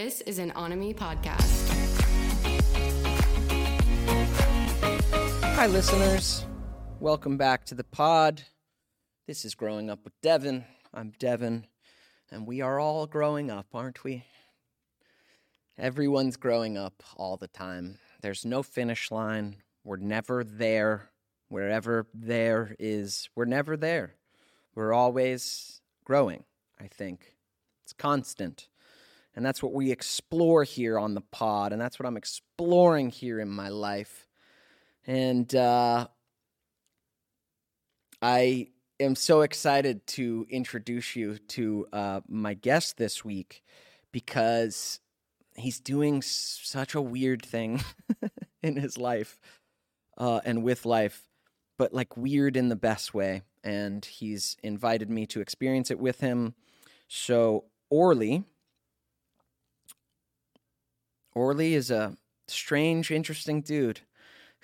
This is an Onomy podcast. Hi, listeners. Welcome back to the pod. This is Growing Up with Devon. I'm Devon, and we are all growing up, aren't we? Everyone's growing up all the time. There's no finish line. We're never there. Wherever there is, we're never there. We're always growing, I think. It's constant. And that's what we explore here on the pod. And that's what I'm exploring here in my life. And uh, I am so excited to introduce you to uh, my guest this week because he's doing such a weird thing in his life uh, and with life, but like weird in the best way. And he's invited me to experience it with him. So, Orly, Orly is a strange, interesting dude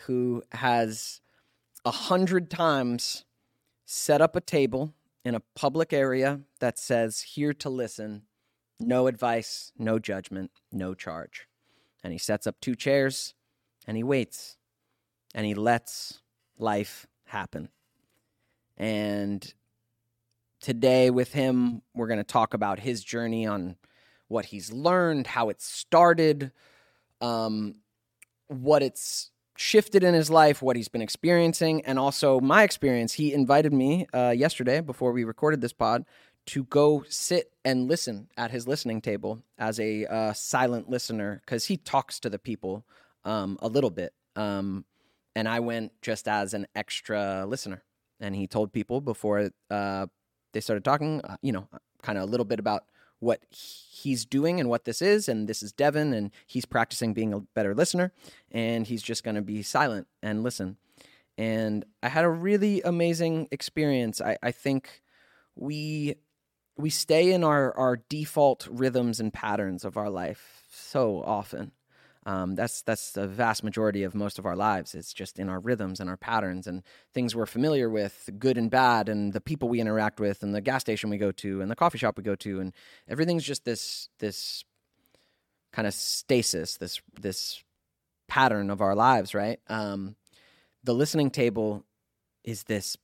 who has a hundred times set up a table in a public area that says, Here to listen, no advice, no judgment, no charge. And he sets up two chairs and he waits and he lets life happen. And today, with him, we're going to talk about his journey on what he's learned, how it started, um, what it's shifted in his life, what he's been experiencing, and also my experience. He invited me uh, yesterday before we recorded this pod to go sit and listen at his listening table as a uh, silent listener because he talks to the people um, a little bit. Um, and I went just as an extra listener. And he told people before uh, they started talking, uh, you know, kind of a little bit about what he's doing and what this is. And this is Devon, and he's practicing being a better listener. And he's just going to be silent and listen. And I had a really amazing experience. I, I think we we stay in our, our default rhythms and patterns of our life so often. Um, that's that's the vast majority of most of our lives. It's just in our rhythms and our patterns and things we're familiar with, good and bad, and the people we interact with, and the gas station we go to, and the coffee shop we go to, and everything's just this this kind of stasis, this this pattern of our lives, right? Um, the listening table is this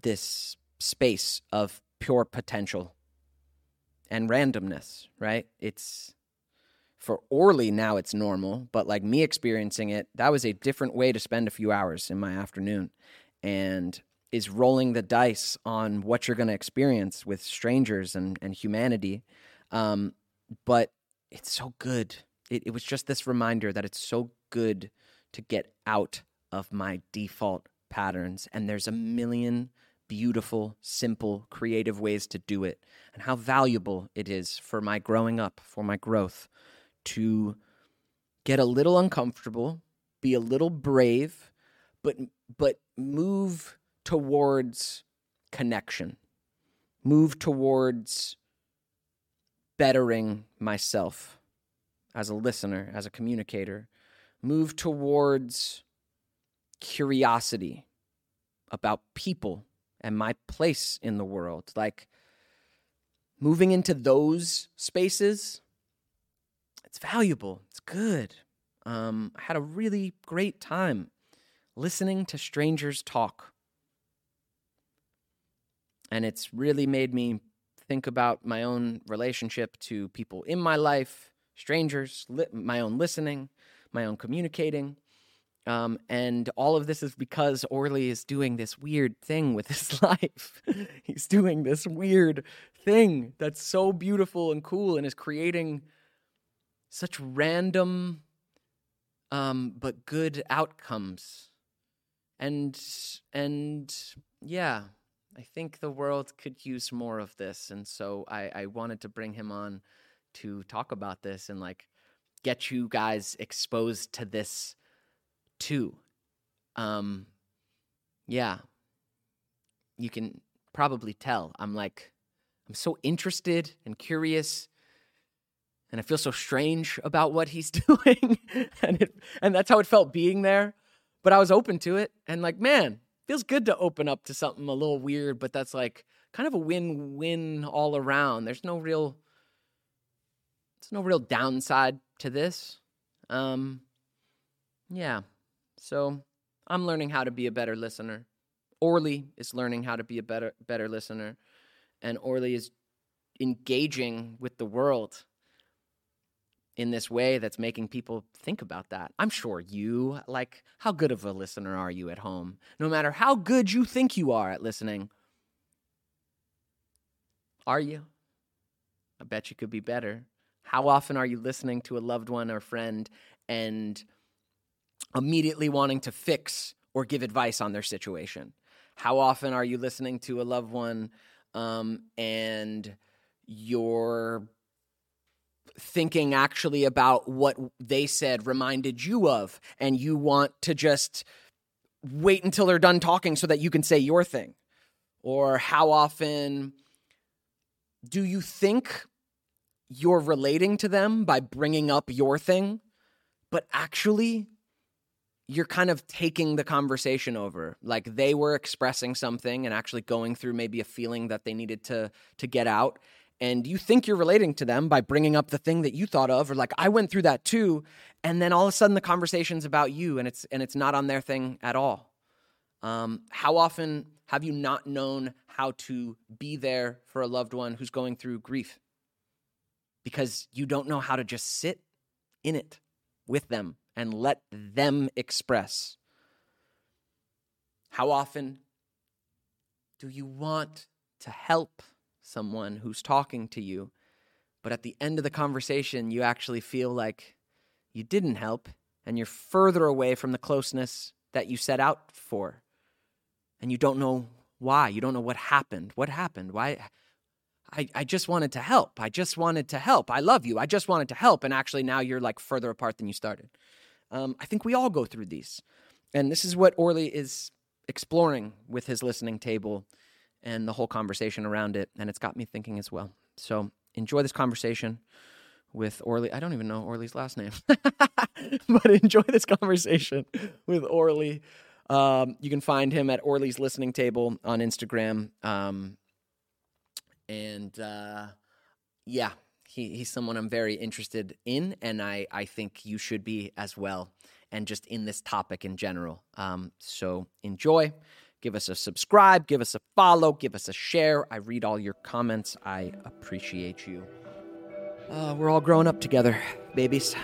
this space of pure potential and randomness, right? It's for Orly now it's normal, but like me experiencing it, that was a different way to spend a few hours in my afternoon and is rolling the dice on what you're going to experience with strangers and, and humanity. Um, but it's so good. It, it was just this reminder that it's so good to get out of my default patterns. And there's a million beautiful, simple, creative ways to do it, and how valuable it is for my growing up, for my growth, to get a little uncomfortable, be a little brave, but but move towards connection. Move towards bettering myself as a listener, as a communicator. Move towards curiosity about people and my place in the world. Like moving into those spaces it's valuable. It's good. Um, I had a really great time listening to strangers talk. And it's really made me think about my own relationship to people in my life, strangers, li- my own listening, my own communicating. Um, and all of this is because Orly is doing this weird thing with his life. He's doing this weird thing that's so beautiful and cool and is creating such random um, but good outcomes. And and yeah, I think the world could use more of this. And so I, I wanted to bring him on to talk about this and like get you guys exposed to this too. Um, yeah, you can probably tell I'm like, I'm so interested and curious and I feel so strange about what he's doing. and it and that's how it felt being there. But I was open to it and like, man, feels good to open up to something a little weird, but that's like kind of a win-win all around. There's no real there's no real downside to this. Um, yeah. So I'm learning how to be a better listener. Orly is learning how to be a better better listener, and Orly is engaging with the world in this way that's making people think about that. I'm sure you, like, how good of a listener are you at home? No matter how good you think you are at listening, are you? I bet you could be better. How often are you listening to a loved one or friend and immediately wanting to fix or give advice on their situation? How often are you listening to a loved one um, and you're thinking actually about what they said reminded you of, and you want to just wait until they're done talking so that you can say your thing? Or how often do you think you're relating to them by bringing up your thing, but actually you're kind of taking the conversation over like they were expressing something and actually going through maybe a feeling that they needed to to get out and you think you're relating to them by bringing up the thing that you thought of or like I went through that too and then all of a sudden the conversation's about you and it's and it's not on their thing at all. Um, how often have you not known how to be there for a loved one who's going through grief? Because you don't know how to just sit in it with them and let them express. How often do you want to help someone who's talking to you, but at the end of the conversation, you actually feel like you didn't help and you're further away from the closeness that you set out for. And you don't know why. You don't know what happened. What happened? Why? I, I just wanted to help. I just wanted to help. I love you. I just wanted to help. And actually, now you're like further apart than you started. Um, I think we all go through these. And this is what Orly is exploring with his listening table and the whole conversation around it. And it's got me thinking as well. So enjoy this conversation with Orly. I don't even know Orly's last name, but enjoy this conversation with Orly. Um, you can find him at Orly's Listening Table on Instagram. Um, and uh, yeah, he, he's someone I'm very interested in, and I, I think you should be as well, and just in this topic in general. Um, so enjoy. Give us a subscribe, give us a follow, give us a share. I read all your comments. I appreciate you. Uh, we're all growing up together, babies.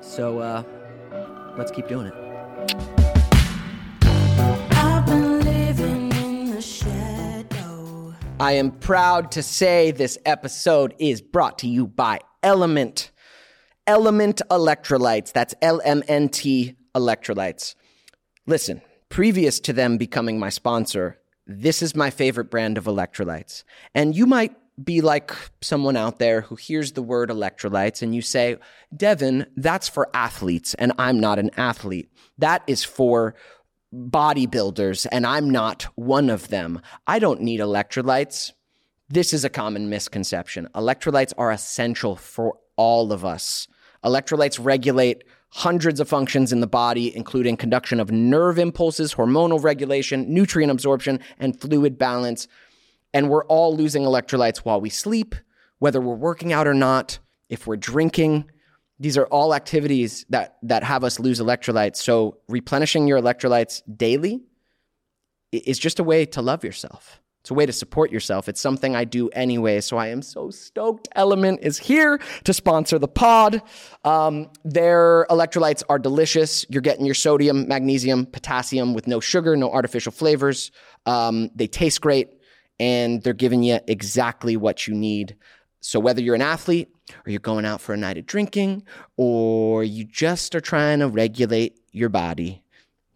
So uh, let's keep doing it. I am proud to say this episode is brought to you by Element. Element Electrolytes. That's LMNT Electrolytes. Listen, previous to them becoming my sponsor, this is my favorite brand of electrolytes. And you might be like someone out there who hears the word electrolytes and you say, Devon, that's for athletes, and I'm not an athlete. That is for bodybuilders, and I'm not one of them. I don't need electrolytes. This is a common misconception. Electrolytes are essential for all of us. Electrolytes regulate hundreds of functions in the body, including conduction of nerve impulses, hormonal regulation, nutrient absorption, and fluid balance. And we're all losing electrolytes while we sleep, whether we're working out or not, if we're drinking, these are all activities that that have us lose electrolytes. So replenishing your electrolytes daily is just a way to love yourself. It's a way to support yourself. It's something I do anyway. So I am so stoked. Element is here to sponsor the pod. Um, their electrolytes are delicious. You're getting your sodium, magnesium, potassium with no sugar, no artificial flavors. Um, they taste great, and they're giving you exactly what you need. So whether you're an athlete or you're going out for a night of drinking or you just are trying to regulate your body,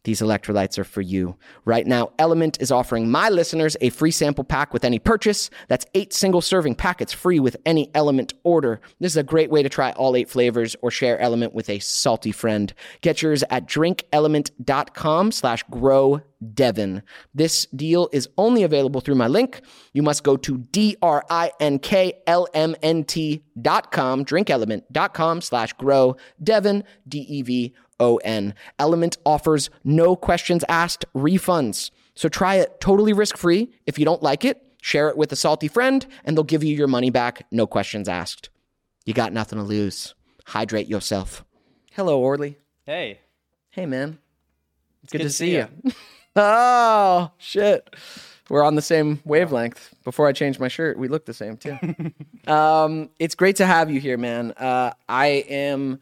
these electrolytes are for you. Right now, Element is offering my listeners a free sample pack with any purchase. That's eight single serving packets free with any Element order. This is a great way to try all eight flavors or share Element with a salty friend. Get yours at drinkelement.com slash grow Devon. This deal is only available through my link. You must go to D-R-I-N-K-L-M-N-T dot com, drinkelement.com slash grow Devon, D-E-V-O-N. Element offers no questions asked refunds. So try it totally risk-free. If you don't like it, share it with a salty friend and they'll give you your money back, no questions asked. You got nothing to lose. Hydrate yourself. Hello, Orly. Hey, Hey, man. It's good, good to to see see you. oh, shit. We're on the same wavelength. Before I changed my shirt, we look the same too. um, it's great to have you here, man. Uh, I am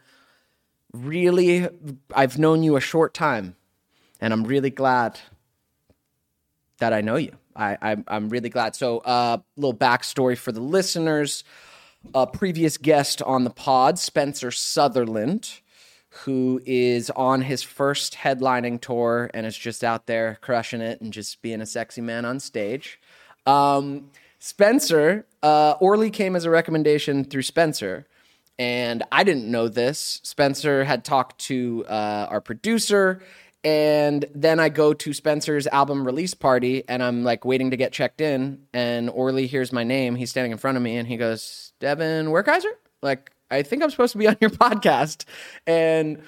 really, I've known you a short time, and I'm really glad that I know you. I, I'm, I'm really glad. So, a uh, little backstory for the listeners. A previous guest on the pod, Spencer Sutherland, who is on his first headlining tour and is just out there crushing it and just being a sexy man on stage. Um, Spencer, uh, Orly came as a recommendation through Spencer. And I didn't know this. Spencer had talked to uh, our producer, and then I go to Spencer's album release party, and I'm like waiting to get checked in. And Orly hears my name. He's standing in front of me, and he goes, "Devon Werkheiser." Like, I think I'm supposed to be on your podcast, and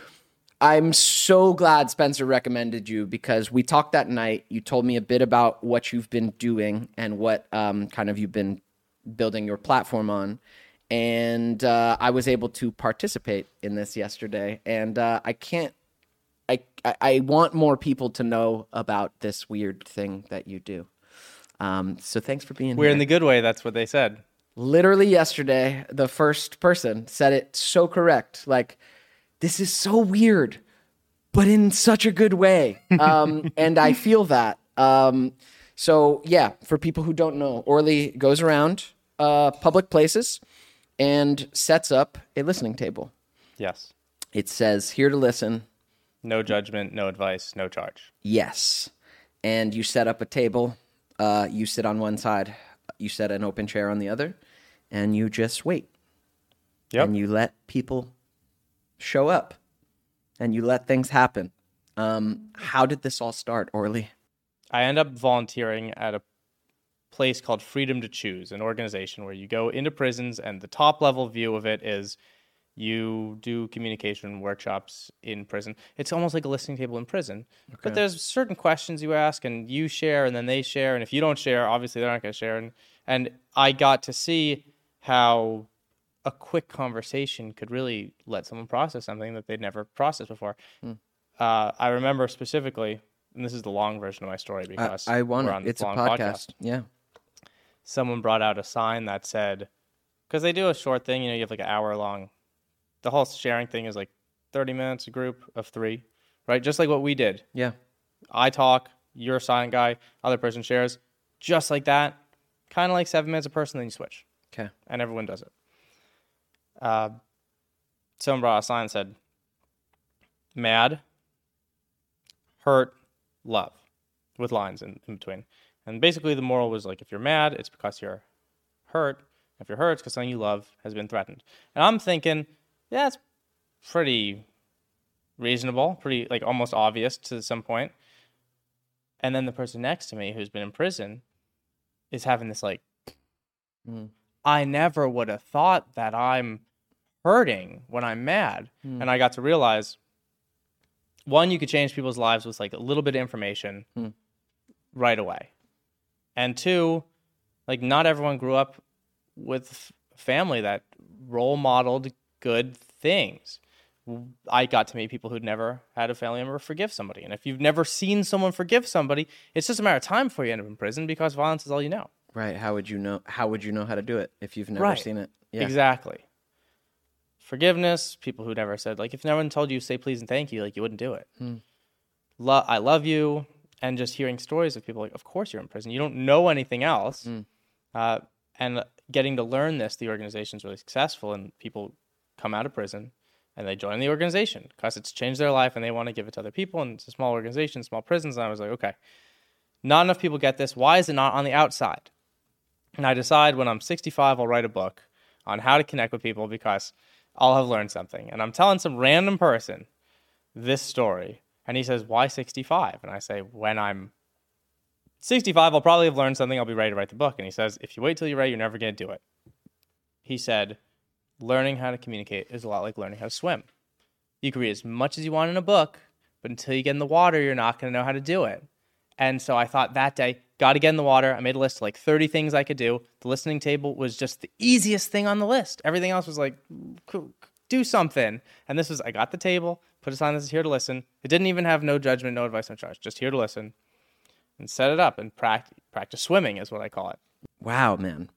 I'm so glad Spencer recommended you because we talked that night. You told me a bit about what you've been doing and what um, kind of you've been building your platform on. And uh, I was able to participate in this yesterday. And uh, I can't, I, I, I want more people to know about this weird thing that you do. Um, so thanks for being here. we're in the good way. That's what they said. literally yesterday the first person said it so correct like this is so weird but in such a good way um, and i feel that um, so yeah for people who don't know orly goes around uh, public places and sets up a listening table Yes. it says here to listen No judgment, no advice, no charge. yes and you set up a table uh, you sit on one side you set an open chair on the other and you just wait Yep. and you let people show up and you let things happen. Um, how did this all start, Orly? I end up volunteering at a place called Freedom to Choose, an organization where you go into prisons, and the top level view of it is you do communication workshops in prison. It's almost like a listening table in prison, but there's certain questions you ask, and you share, and then they share, and if you don't share, obviously they're not going to share. And and I got to see how a quick conversation could really let someone process something that they'd never processed before. Uh, I remember specifically, and this is the long version of my story because I want we're it. It's a long podcast. Yeah. Someone brought out a sign that said, because they do a short thing, you know, you have like an hour long. The whole sharing thing is like 30 minutes, a group of three, right? Just like what we did. Yeah. I talk, you're a silent guy, other person shares, just like that. Kind of like seven minutes a person, then you switch Okay. and everyone does it. Uh, someone brought a sign that said, "Mad, hurt, love," with lines in, in between. And basically, the moral was like, if you're mad, it's because you're hurt. If you're hurt, it's because something you love has been threatened. And I'm thinking, yeah, it's pretty reasonable, pretty like almost obvious to some point. And then the person next to me, who's been in prison, is having this like Mm. I never would have thought that I'm hurting when I'm mad. Mm. And I got to realize one, you could change people's lives with like a little bit of information Mm. right away. And two, like not everyone grew up with family that role modeled good things. I got to meet people who'd never had a family member forgive somebody. And if you've never seen someone forgive somebody, it's just a matter of time before you end up in prison because violence is all you know. Right. How would you know? How would you know how to do it if you've never Right. seen it? Yeah. Exactly. Forgiveness, people who never said like if no one told you say please and thank you, like you wouldn't do it. Hmm. Lo- I love you, and just hearing stories of people like, of course you're in prison. You don't know anything else, Hmm. uh, and getting to learn this, the organization's really successful, and people come out of prison and they join the organization because it's changed their life and they want to give it to other people. And it's a small organization, small prisons. And I was like, okay, not enough people get this. Why is it not on the outside? And I decide when I'm 65, I'll write a book on how to connect with people because I'll have learned something. And I'm telling some random person this story. And he says, Why 65? And I say, When I'm 65, I'll probably have learned something. I'll be ready to write the book. And he says, If you wait till you're ready, you're never going to do it. He said, Learning how to communicate is a lot like learning how to swim. You can read as much as you want in a book, but until you get in the water, you're not going to know how to do it. And so I thought that day, got to get in the water. I made a list of like 30 things I could do. The listening table was just the easiest thing on the list. Everything else was like, "Co- do something. And this was, I got the table, put a sign that says here to listen. It didn't even have no judgment, no advice, no charge, just here to listen. And set it up and practice, practice swimming is what I call it. Wow, man.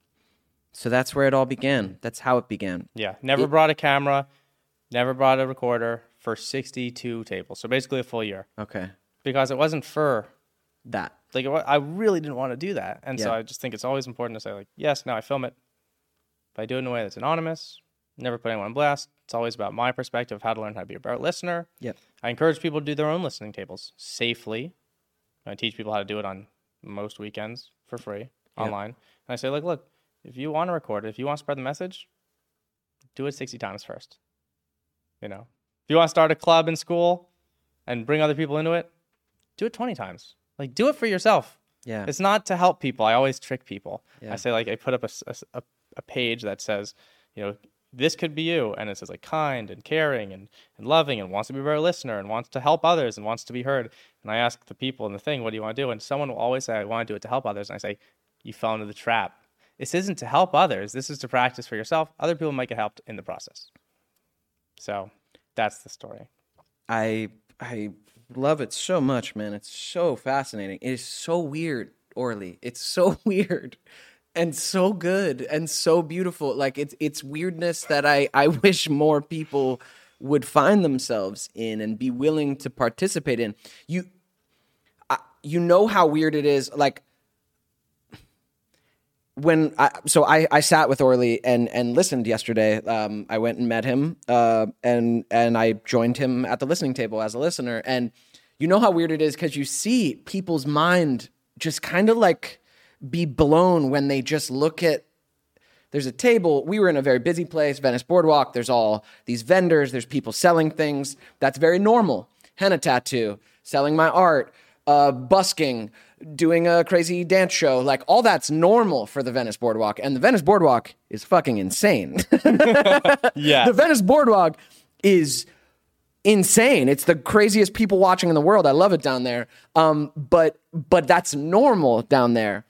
So that's where it all began. That's how it began. Yeah. Never brought a camera, never brought a recorder for 62 tables. So basically a full year Okay. because it wasn't for That. like it I really didn't want to do that, and so I just think it's always important to say like, yes, now I film it, but I do it in a way that's anonymous. Never put anyone on blast. It's always about my perspective how to learn how to be a better listener. Yep. I encourage people to do their own listening tables safely. I teach people how to do it on most weekends for free online. And I say, like, look, if you want to record it, if you want to spread the message, do it 60 times first. You know, if you want to start a club in school and bring other people into it, do it 20 times. Like, do it for yourself. Yeah. It's not to help people. I always trick people. Yeah. I say like I put up a a page that says, you know, this could be you, and it says like kind and caring and, and loving and wants to be a better listener and wants to help others and wants to be heard. And I ask the people in the thing, what do you want to do? And someone will always say, I want to do it to help others. And I say, you fell into the trap. This isn't to help others. This is to practice for yourself. Other people might get helped in the process. So that's the story. I I love it so much, man. It's so fascinating. It is so weird, Orly. It's so weird and so good and so beautiful. Like it's it's weirdness that I I wish more people would find themselves in and be willing to participate in. You I, you know how weird it is like when I so I, I sat with Orly and and listened yesterday. Um, I went and met him, uh, and and I joined him at the listening table as a listener. And you know how weird it is because you see people's mind just kind of like be blown when they just look at. There's a table. We were in a very busy place, Venice Boardwalk. There's all these vendors. There's people selling things. That's very normal. Henna tattoo, selling my art, uh, busking, doing a crazy dance show. Like all that's normal for the Venice Boardwalk. And the Venice Boardwalk is fucking insane. Yeah. the Venice Boardwalk is insane. It's the craziest people watching in the world. I love it down there. Um, but but that's normal down there.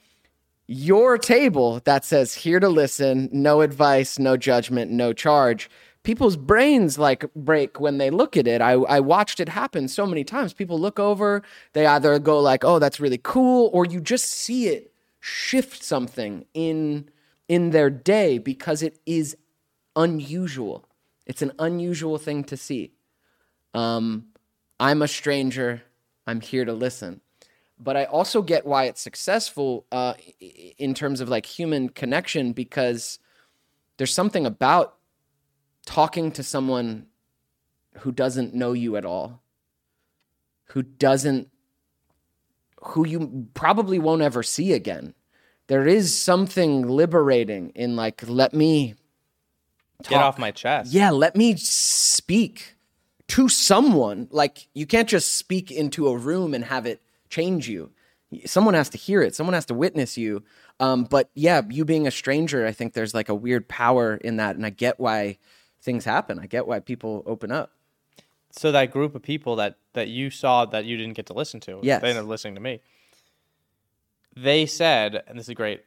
Your table that says here to listen, no advice, no judgment, no charge. People's brains like break when they look at it. I, I watched it happen so many times. People look over, they either go like, "Oh, that's really cool," or you just see it shift something in in their day because it is unusual. It's an unusual thing to see. Um, I'm a stranger. I'm here to listen. But I also get why it's successful uh, in terms of like human connection because there's something about talking to someone who doesn't know you at all, who doesn't, who you probably won't ever see again. There is something liberating in like, let me Get off my chest. yeah, let me speak to someone. Like you can't just speak into a room and have it change you. Someone has to hear it. Someone has to witness you. Um, but yeah, you being a stranger, I think there's like a weird power in that, and I get why things happen. I get why people open up. so that group of people that that you saw that you didn't get to listen to Yes. they ended up listening to me they said and this is great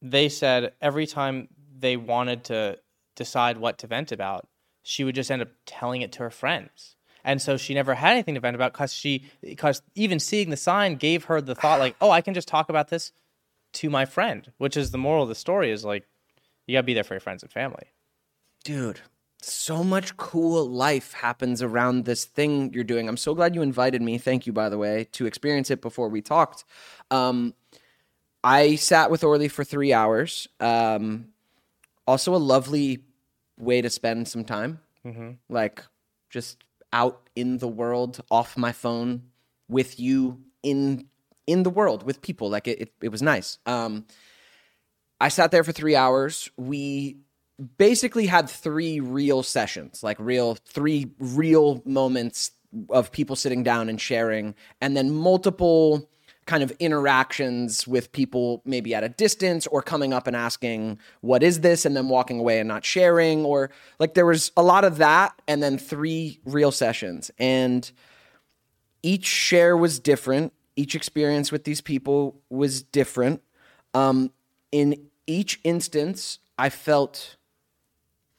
they said every time they wanted to decide what to vent about she would just end up telling it to her friends and so she never had anything to vent about because she because even seeing the sign gave her the thought like oh i can just talk about this to my friend which is the moral of the story is like you gotta be there for your friends and family. Dude so much cool life happens around this thing you're doing. I'm so glad you invited me. Thank you by the way to experience it before we talked. Um, i sat with orly for three hours um, also a lovely way to spend some time. Like just out in the world off my phone with you in in the world with people like it, it, it was nice um, I sat there for three hours. We basically had three real sessions, like real, three real moments of people sitting down and sharing, and then multiple kind of interactions with people maybe at a distance or coming up and asking, What is this? and then walking away and not sharing. Or like there was a lot of that, and then three real sessions. And each share was different each experience with these people was different. Um, in each instance, I felt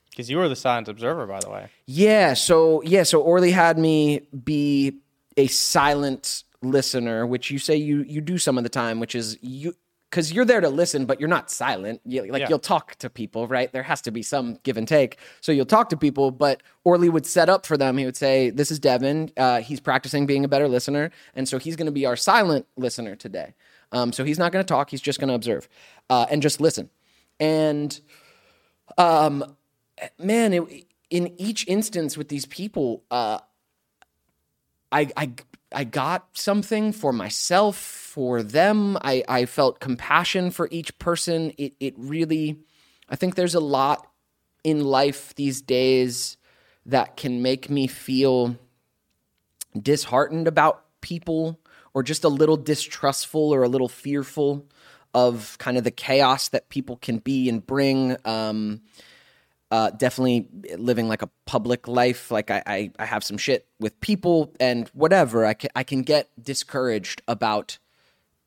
Because you were the silent observer, by the way. yeah. So yeah. So Orly had me be a silent listener, which you say you you do some of the time, which is you because you're there to listen, but you're not silent. You, like Yeah. you'll talk to people, right? There has to be some give and take. So you'll talk to people, but Orly would set up for them. He would say, "This is Devon. Uh, he's practicing being a better listener, and so he's going to be our silent listener today. Um, so he's not going to talk. He's just going to observe uh, and just listen. And um, man, it, in each instance with these people, uh, I, I, I got something for myself, for them. I, I felt compassion for each person. It, it really, I think there's a lot in life these days that can make me feel disheartened about people or just a little distrustful or a little fearful of kind of the chaos that people can be and bring. Um, uh, definitely living like a public life. Like I, I, I have some shit with people and whatever. I can, I can get discouraged about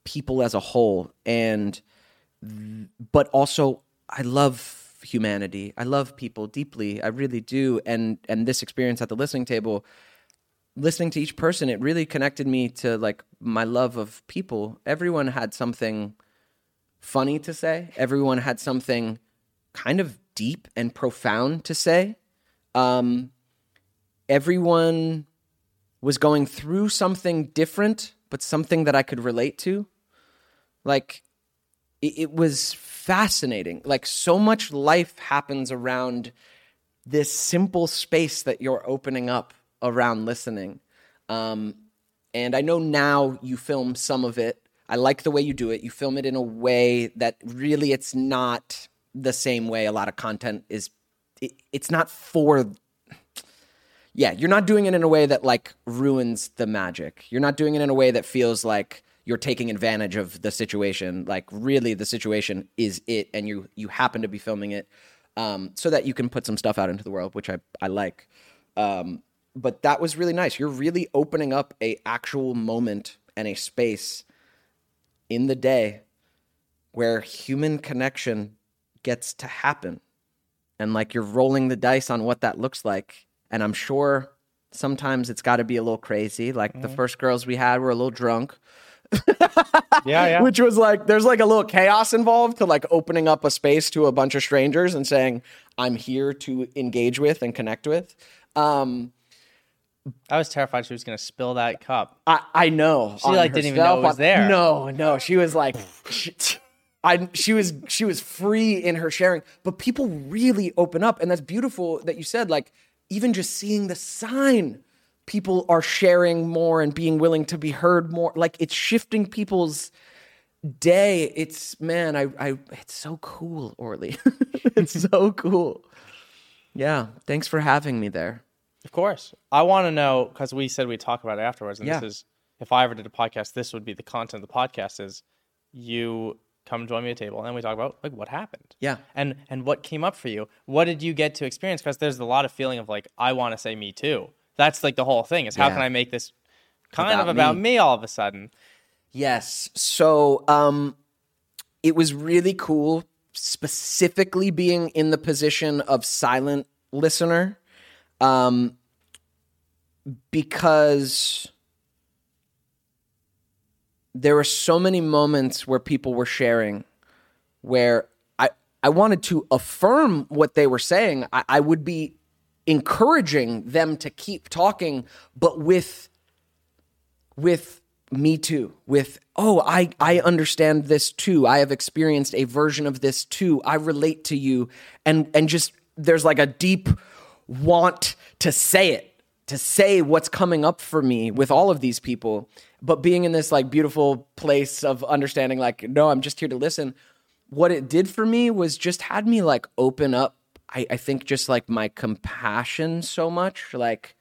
people as a whole, and but also I love humanity. I love people deeply. I really do. And and this experience at the listening table, listening to each person, it really connected me to like my love of people. Everyone had something funny to say. Everyone had something kind of deep and profound to say. Um, everyone was going through something different, but something that I could relate to. Like, it, it was fascinating. Like, so much life happens around this simple space that you're opening up around listening. Um, and I know now you film some of it. I like the way you do it. You film it in a way that really it's not the same way a lot of content is. It, it's not for. Yeah, you're not doing it in a way that like ruins the magic. You're not doing it in a way that feels like you're taking advantage of the situation. Like really, the situation is it, and you you happen to be filming it um, so that you can put some stuff out into the world, which I I like. Um, but that was really nice. You're really opening up a actual moment and a space in the day where human connection gets to happen. And like you're rolling the dice on what that looks like. And I'm sure sometimes it's got to be a little crazy. Like the first girls we had were a little drunk. Yeah, yeah. Which was like, there's like a little chaos involved to like opening up a space to a bunch of strangers and saying, I'm here to engage with and connect with. Um, I was terrified she was going to spill that cup. I, I know. She, like, didn't even know it was there. No, no. She was like, I, she was she was free in her sharing. But people really open up, and that's beautiful that you said. Like even just seeing the sign, people are sharing more and being willing to be heard more. Like it's shifting people's day. It's man, I, I it's so cool, Orly. it's so cool. Yeah, thanks for having me there. Of course. I want to know because we said we'd talk about it afterwards. And Yeah. this is, if I ever did a podcast, this would be the content of the podcast is you come join me at a table and then we talk about like what happened. Yeah. And and what came up for you. What did you get to experience? Because there's a lot of feeling of like, I want to say me too. That's like the whole thing is how Yeah. can I make this kind About of about me. me all of a sudden? Yes. So um it was really cool specifically being in the position of silent listener um because there were so many moments where people were sharing where I I wanted to affirm what they were saying. I, I would be encouraging them to keep talking, but with with me too with oh i i understand this too. I have experienced a version of this too. I relate to you. And and just there's like a deep want to say it to say what's coming up for me with all of these people but being in this like beautiful place of understanding like no i'm just here to listen. What it did for me was just had me like open up i, I think just like my compassion so much like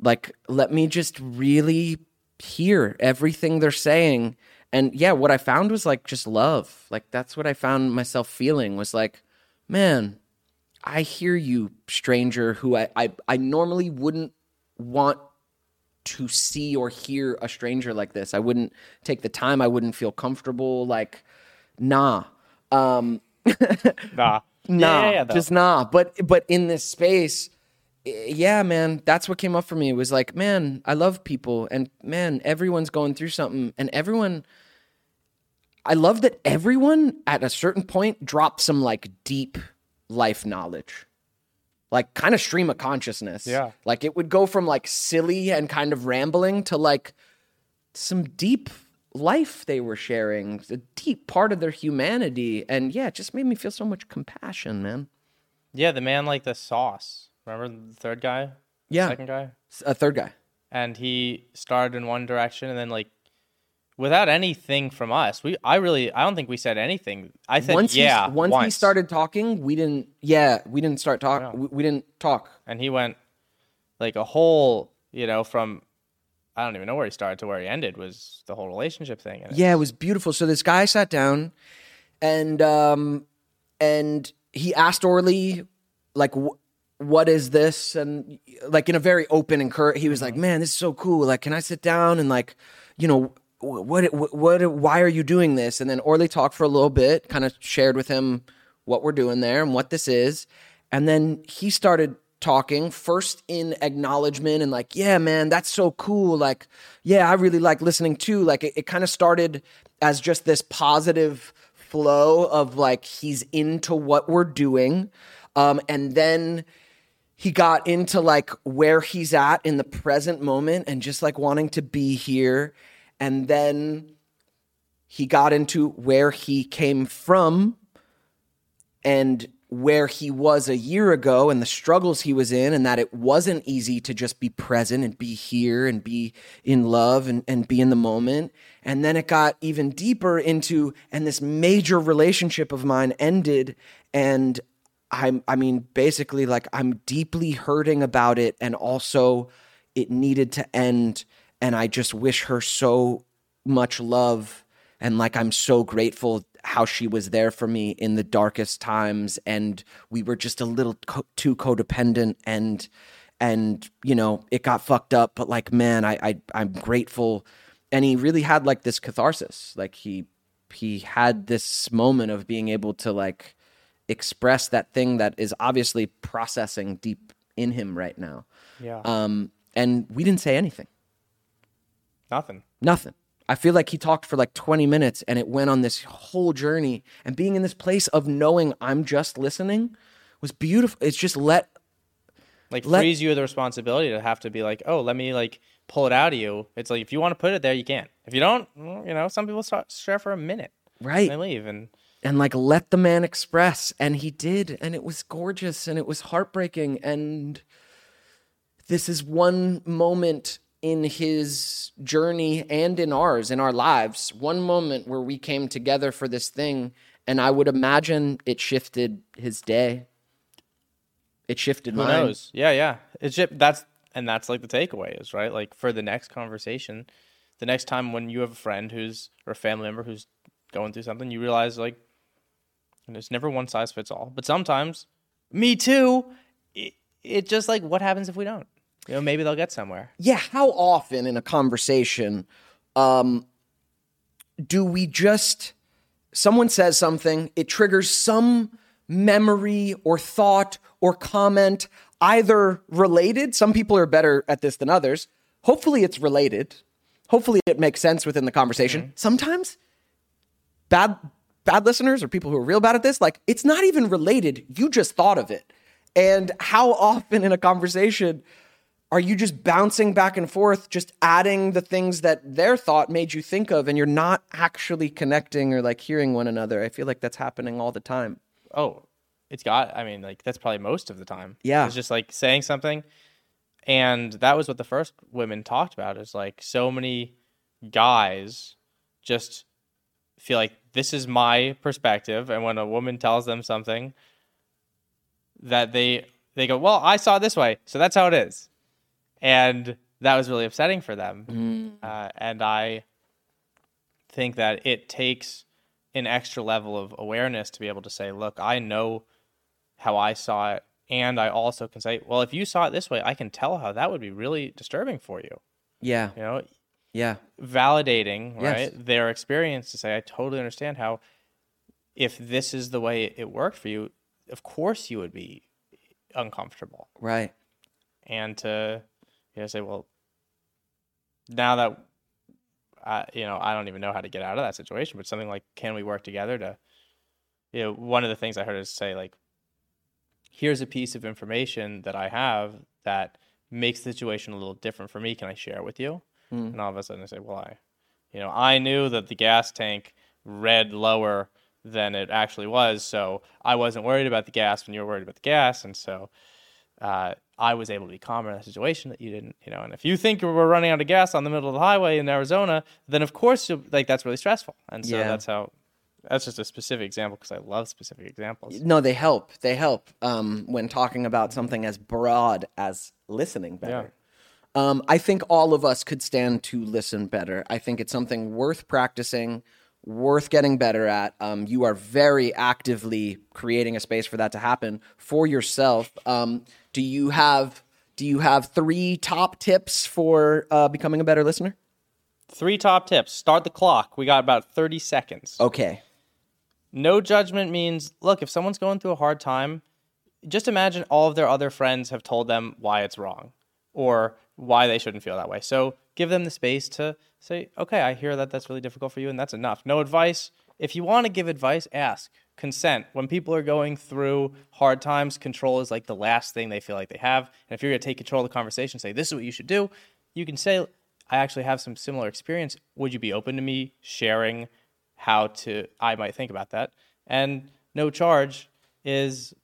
like let me just really hear everything they're saying. And yeah what i found was like just love. Like that's what i found myself feeling was like man i hear you stranger who i i, I normally wouldn't want to see or hear a stranger like this. I wouldn't take the time. I wouldn't feel comfortable. Like, nah. Um, Nah. nah, Yeah, yeah, just nah. But but in this space, yeah, man, that's what came up for me. It was like, man, I love people, and man, everyone's going through something, and everyone. I love that everyone at a certain point dropped some like deep life knowledge, like kind of stream of consciousness. Yeah. like it would go from like silly and kind of rambling to like some deep life they were sharing, a deep part of their humanity. And yeah, it just made me feel so much compassion, man. Yeah, the man like the sauce. Remember the third guy? Yeah. Second guy? A uh, third guy. And he started in one direction and then like without anything from us. We I really I don't think we said anything. I said once yeah. he, once, he started talking, we didn't, yeah, we didn't start talking. We, we didn't talk. and he went like a whole, you know, from I don't even know where he started to where he ended was the whole relationship thing. And Yeah, it was beautiful. So this guy sat down and, um, and he asked Orly, like, wh- what is this? And like in a very open and cur- he was like, man, this is so cool. Like, can I sit down and like, you know, what, what, what, why are you doing this? And then Orly talked for a little bit, kind of shared with him what we're doing there and what this is. And then he started talking first in acknowledgement and like, yeah, man, that's so cool. Like, yeah, I really like listening too. Like, it, it kind of started as just this positive flow of like, he's into what we're doing. Um, and then he got into like where he's at in the present moment and just like wanting to be here. And then he got into where he came from and where he was a year ago and the struggles he was in and that it wasn't easy to just be present and be here and be in love and, and be in the moment. And then it got even deeper into and this major relationship of mine ended. And i'm i mean basically like i'm deeply hurting about it. And also it needed to end and i just wish her so much love and like I'm so grateful how she was there for me in the darkest times and we were just a little co- too codependent and and you know it got fucked up but like man I, I I'm grateful. And he really had like this catharsis. Like he he had this moment of being able to like express that thing that is obviously processing deep in him right now. Yeah. um and we didn't say anything Nothing. Nothing. I feel like he talked for like 20 minutes and it went on this whole journey. And being in this place of knowing I'm just listening was beautiful. It's just let, Like Let- frees you of the responsibility to have to be like, oh, let me like pull it out of you. It's like if you want to put it there, you can. If you don't, well, you know, some people start share for a minute. right. They leave and And like let the man express. And he did. And it was gorgeous and it was heartbreaking. And this is one moment in his journey and in ours, in our lives, one moment where we came together for this thing. And I would imagine it shifted his day. It shifted who mine. knows? Yeah, yeah. It's just, that's and that's like the takeaway is right. Like for the next conversation, the next time when you have a friend who's or a family member who's going through something, you realize like, and it's never one size fits all. But sometimes, me too. It, it just like what happens if we don't? You know, maybe they'll get somewhere. yeah how often in a conversation um do we just someone says something it triggers some memory or thought or comment either related some people are better at this than others hopefully it's related hopefully it makes sense within the conversation. Sometimes bad bad listeners or people who are real bad at this like it's not even related you just thought of it. And how often in a conversation are you just bouncing back and forth, just adding the things that their thought made you think of, and you're not actually connecting or like hearing one another? I feel like that's happening all the time. Oh, it's got. I mean, like that's probably most of the time. Yeah. it's just like saying something, and that was what the first women talked about. Is like so many guys just feel like this is my perspective, and when a woman tells them something, that they they go, well, I saw it this way, so that's how it is, and that was really upsetting for them. Uh, and I think that it takes an extra level of awareness to be able to say, look, I know how I saw it. And I also can say, well, if you saw it this way, I can tell how that would be really disturbing for you. Yeah. You know, Yeah. validating Yes. right their experience to say I totally understand how if this is the way it worked for you, of course you would be uncomfortable. Right. and to you know say well now that I, you know i don't even know how to get out of that situation but something like can we work together to you know one of the things i heard is say like here's a piece of information that i have that makes the situation a little different for me. Can i share it with you? And all of a sudden i say well i you know i knew that the gas tank read lower than it actually was so i wasn't worried about the gas when you were worried about the gas. And so uh, I was able to be calmer in that situation that you didn't, you know. And if you think we're running out of gas on the middle of the highway in Arizona, then of course, you'll, like that's really stressful. And so Yeah. that's how. That's just a specific example because I love specific examples. No, they help. They help um, when talking about something as broad as listening better. Um, I think all of us could stand to listen better. I think it's something worth practicing, worth getting better at. Um, you are very actively creating a space for that to happen for yourself. Um, do you have do you have three top tips for uh, becoming a better listener? Three top tips. Start the clock. We got about thirty seconds. Okay. No judgment means look, if someone's going through a hard time, just imagine all of their other friends have told them why it's wrong or why they shouldn't feel that way. So give them the space to say, okay, I hear that that's really difficult for you, and that's enough. No advice. If you want to give advice, ask. Consent. When people are going through hard times, control is like the last thing they feel like they have. And if you're going to take control of the conversation, say, this is what you should do, you can say, I actually have some similar experience. Would you be open to me sharing how to I might think about that? And no charge is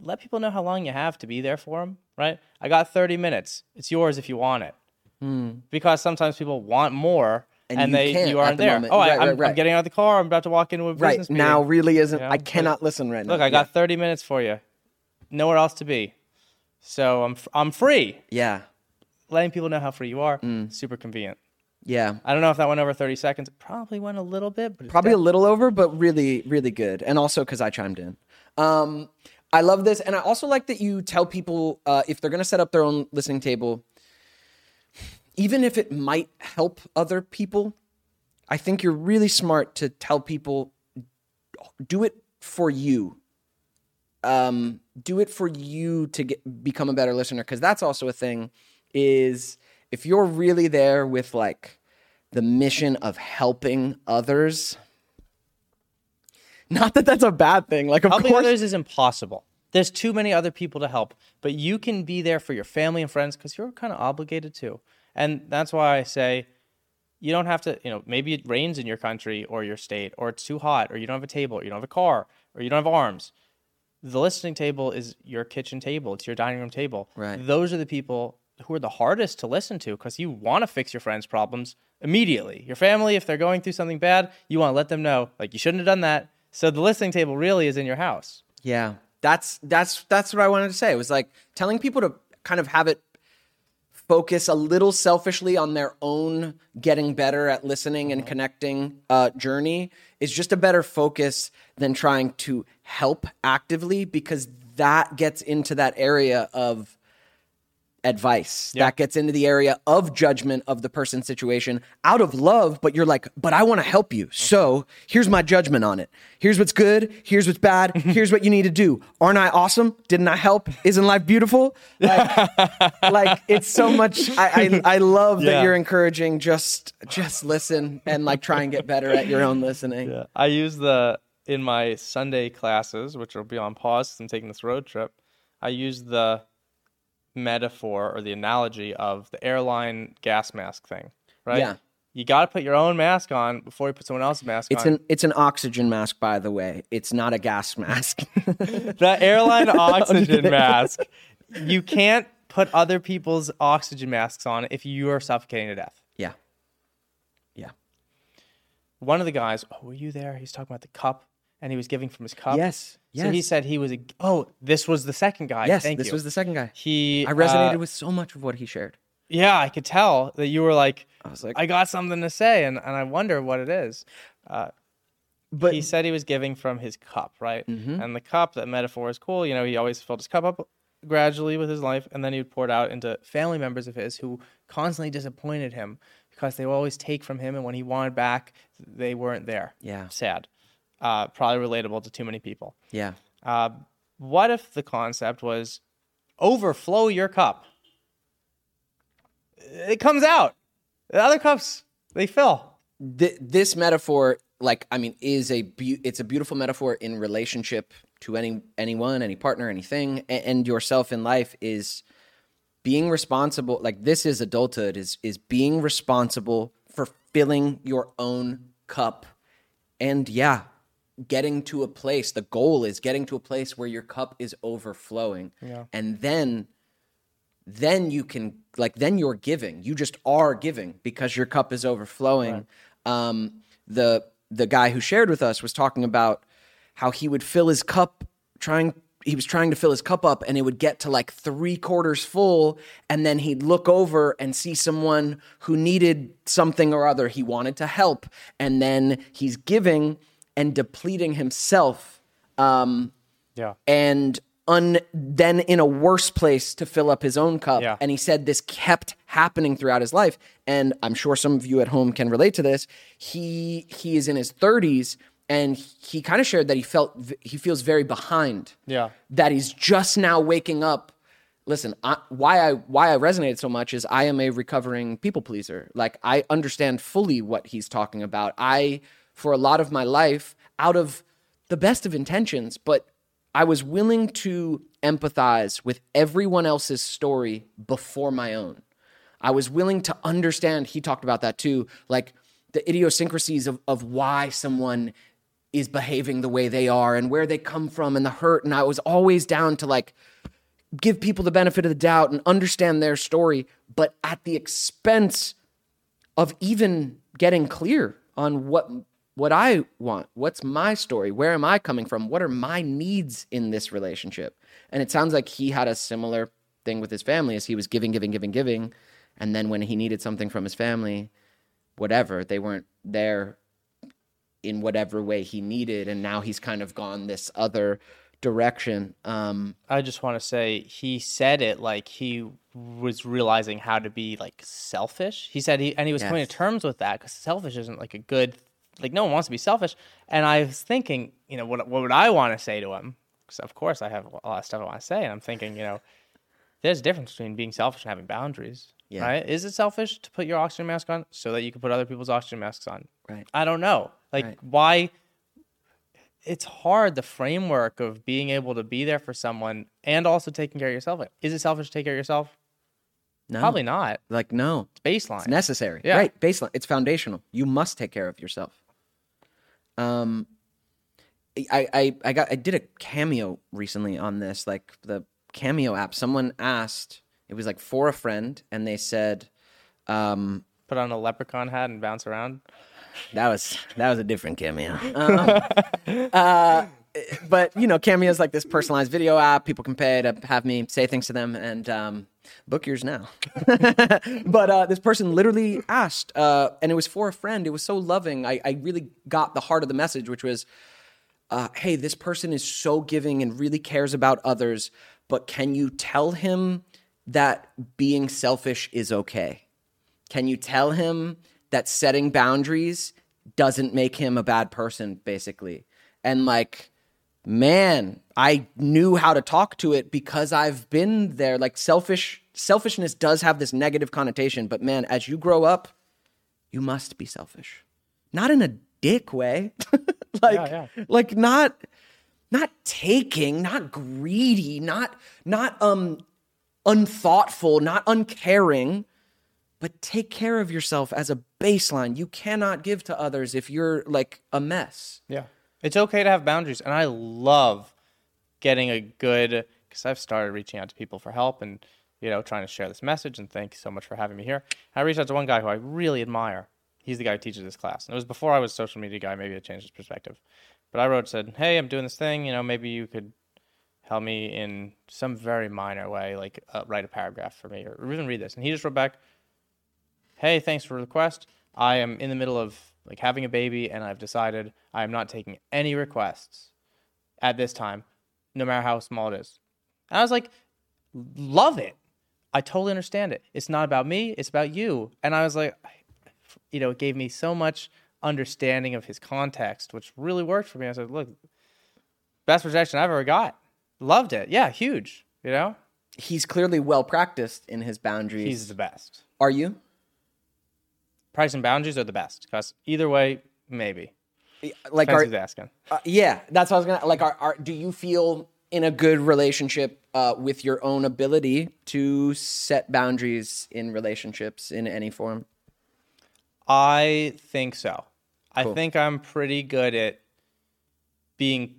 let people know how long you have to be there for them, right? I got 30 minutes. It's yours if you want it. Hmm. Because sometimes people want more And and, you they can't you aren't the there. moment. Oh, I, Right, I'm, right, right. I'm getting out of the car. I'm about to walk into a business Right business now, really isn't. Yeah, I cannot listen right now. Look, I Yeah. got 30 minutes for you. Nowhere else to be. So I'm f- I'm free. Yeah. Letting people know how free you are, Mm. super convenient. Yeah. I don't know if that went over 30 seconds. It probably went a little bit, but Probably a little over, but really, really good. And also because I chimed in. Um, I love this. And I also like that you tell people uh, if they're going to set up their own listening table, even if it might help other people, I think you're really smart to tell people do it for you. Um, do it for you to get, become a better listener. Because that's also a thing is if you're really there with like the mission of helping others, not that that's a bad thing. Like, of Helping course, others is impossible. There's too many other people to help, but you can be there for your family and friends because you're kind of obligated to. And that's why I say you don't have to, you know, maybe it rains in your country or your state, or it's too hot, or you don't have a table, or you don't have a car, or you don't have arms. The listening table is your kitchen table, it's your dining room table. Right. Those are the people who are the hardest to listen to because you want to fix your friends' problems immediately. Your family, if they're going through something bad, you want to let them know, like, you shouldn't have done that. So the listening table really is in your house. Yeah, that's that's that's what I wanted to say. It was like telling people to kind of have it focus a little selfishly on their own getting better at listening and connecting uh, journey is just a better focus than trying to help actively because that gets into that area of advice Yeah. that gets into the area of judgment of the person's situation out of love but you're like but i want to help you. Mm-hmm. So here's my judgment on it. Here's what's good here's what's bad here's what you need to do. Aren't i awesome? Didn't i help? Isn't life beautiful? Like, like it's so much i i, I love that you're encouraging just just listen and like try and get better at your own listening. Yeah. I use the in my Sunday classes, which will be on pause 'cause I'm taking this road trip. I use the metaphor or the analogy of the airline gas mask thing, right? Yeah. You got to put your own mask on before you put someone else's mask it's on. an it's an oxygen mask by the way it's not a gas mask the airline oxygen mask. You can't put other people's oxygen masks on if you are suffocating to death. yeah yeah One of the guys, oh, were you there? He's talking about the cup, and he was giving from his cup. Yes, So he said he was a. Oh, this was the second guy. yes Thank this you. was the second guy He. I resonated uh, with so much of what he shared. Yeah, I could tell that you were like, I was like, I got something to say, and, and I wonder what it is. Uh, but he said he was giving from his cup, right? Mm-hmm. And the cup, that metaphor is cool. You know, he always filled his cup up. gradually with his life, and then he would pour it out into family members of his who constantly disappointed him because they would always take from him, and when he wanted back, they weren't there. Yeah. Sad. Uh, probably relatable to too many people. Yeah. Uh, what if the concept was overflow your cup? It comes out. The other cups, they fill. Th- this metaphor, like, I mean, is a beau- it's a beautiful metaphor in relationship to any anyone, any partner, anything, a- and yourself in life is being responsible. Like, this is adulthood. Is is being responsible for filling your own cup, and yeah, getting to a place. The goal is getting to a place where your cup is overflowing, Yeah. and then then you can like then you're giving. You just are giving because your cup is overflowing. Um the the guy who shared with us was talking about how he would fill his cup trying he was trying to fill his cup up and it would get to like three quarters full. And then he'd look over and see someone who needed something or other. He wanted to help. And then he's giving and depleting himself um Yeah. and un, then in a worse place to fill up his own cup. Yeah. And he said this kept happening throughout his life. And I'm sure some of you at home can relate to this. He he is in his 30s and he kind of shared that he felt he feels very behind. Yeah. That he's just now waking up. Listen, I, why I why I resonated so much is I am a recovering people pleaser. Like I understand fully what he's talking about. I for a lot of my life out of the best of intentions, but I was willing to empathize with everyone else's story before my own. I was willing to understand, he talked about that too, like the idiosyncrasies of, of why someone is behaving the way they are and where they come from and the hurt. And I was always down to like give people the benefit of the doubt and understand their story, but at the expense of even getting clear on what what I want, what's my story, where am I coming from, what are my needs in this relationship. And it sounds like he had a similar thing with his family as he was giving, giving, giving, giving, and then when he needed something from his family, whatever, they weren't there in whatever way he needed, and now he's kind of gone this other direction. Um, I just want to say he said it like he was realizing how to be like selfish. He said he and he was coming to terms with that because selfish isn't like a good like no one wants to be selfish. And I was thinking, you know, what what would I want to say to him? Because of course I have a lot of stuff I want to say, and I'm thinking, you know, there's a difference between being selfish and having boundaries. Yeah. Right? Is it selfish to put your oxygen mask on so that you can put other people's oxygen masks on? Right. I don't know. Like Right. why it's hard the framework of being able to be there for someone and also taking care of yourself. Like, Is it selfish to take care of yourself? no, Probably not. like no, It's baseline. It's necessary. Yeah. Right. Baseline. It's foundational. You must take care of yourself. Um I, I I got I did a cameo recently on this, like the cameo app. Someone asked, it was like for a friend, and they said, um, Put on a leprechaun hat and bounce around. that was that was a different cameo. Um, uh, but you know, Cameo is like this personalized video app. People can pay to have me say things to them, and um, book yours now. but uh, this person literally asked, uh, and it was for a friend. It was so loving. I, I really got the heart of the message, which was, uh, "Hey, this person is so giving and really cares about others, but can you tell him that being selfish is okay?" Can you tell him that setting boundaries doesn't make him a bad person, basically? And like, man, I knew how to talk to it because I've been there. Like, selfish selfishness does have this negative connotation, but man, as you grow up, you must be selfish. Not in a dick way. like, Yeah, like not not taking, not greedy, not not um unthoughtful, not uncaring, but take care of yourself as a baseline. You cannot give to others if you're like a mess. Yeah. It's okay to have boundaries. And I love getting a good, because I've started reaching out to people for help and, you know, trying to share this message. And thank you so much for having me here. I reached out to one guy who I really admire. He's the guy who teaches this class. And it was before I was a social media guy. Maybe it changed his perspective. But I wrote, said, hey, I'm doing this thing. You know, maybe you could help me in some very minor way, like uh, write a paragraph for me or even read this. And he just wrote back, hey, thanks for the request. I am in the middle of like having a baby and I've decided I am not taking any requests at this time, no matter how small it is. And I was like, love it. I totally understand it. It's not about me, it's about you. And I was like, you know, it gave me so much understanding of his context, which really worked for me. I said, look, best rejection I've ever got. Loved it. Yeah, huge. You know, He's clearly well practiced in his boundaries. he's the best. Are you? Pricing boundaries are the best because either way, maybe. Like, Depends are, asking. uh, yeah, that's what I was gonna like. Are, are do you feel in a good relationship uh, with your own ability to set boundaries in relationships in any form? I think so. I think I'm pretty good at being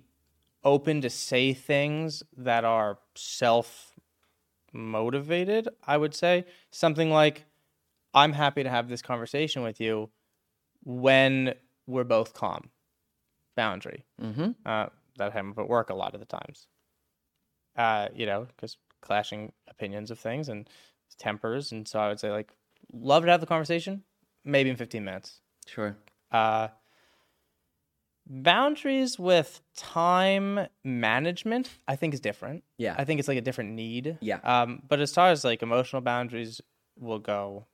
open to say things that are self motivated, I would say. Something like, I'm happy to have this conversation with you when we're both calm. Boundary. Mm-hmm. Uh, that happens at work a lot of the times. Uh, you know, because clashing opinions of things and tempers. And so I would say, like, love to have the conversation, maybe in 15 minutes. Sure. Uh, boundaries with time management, I think, is different. Yeah. I think it's like a different need. Yeah. Um, but as far as like emotional boundaries will go,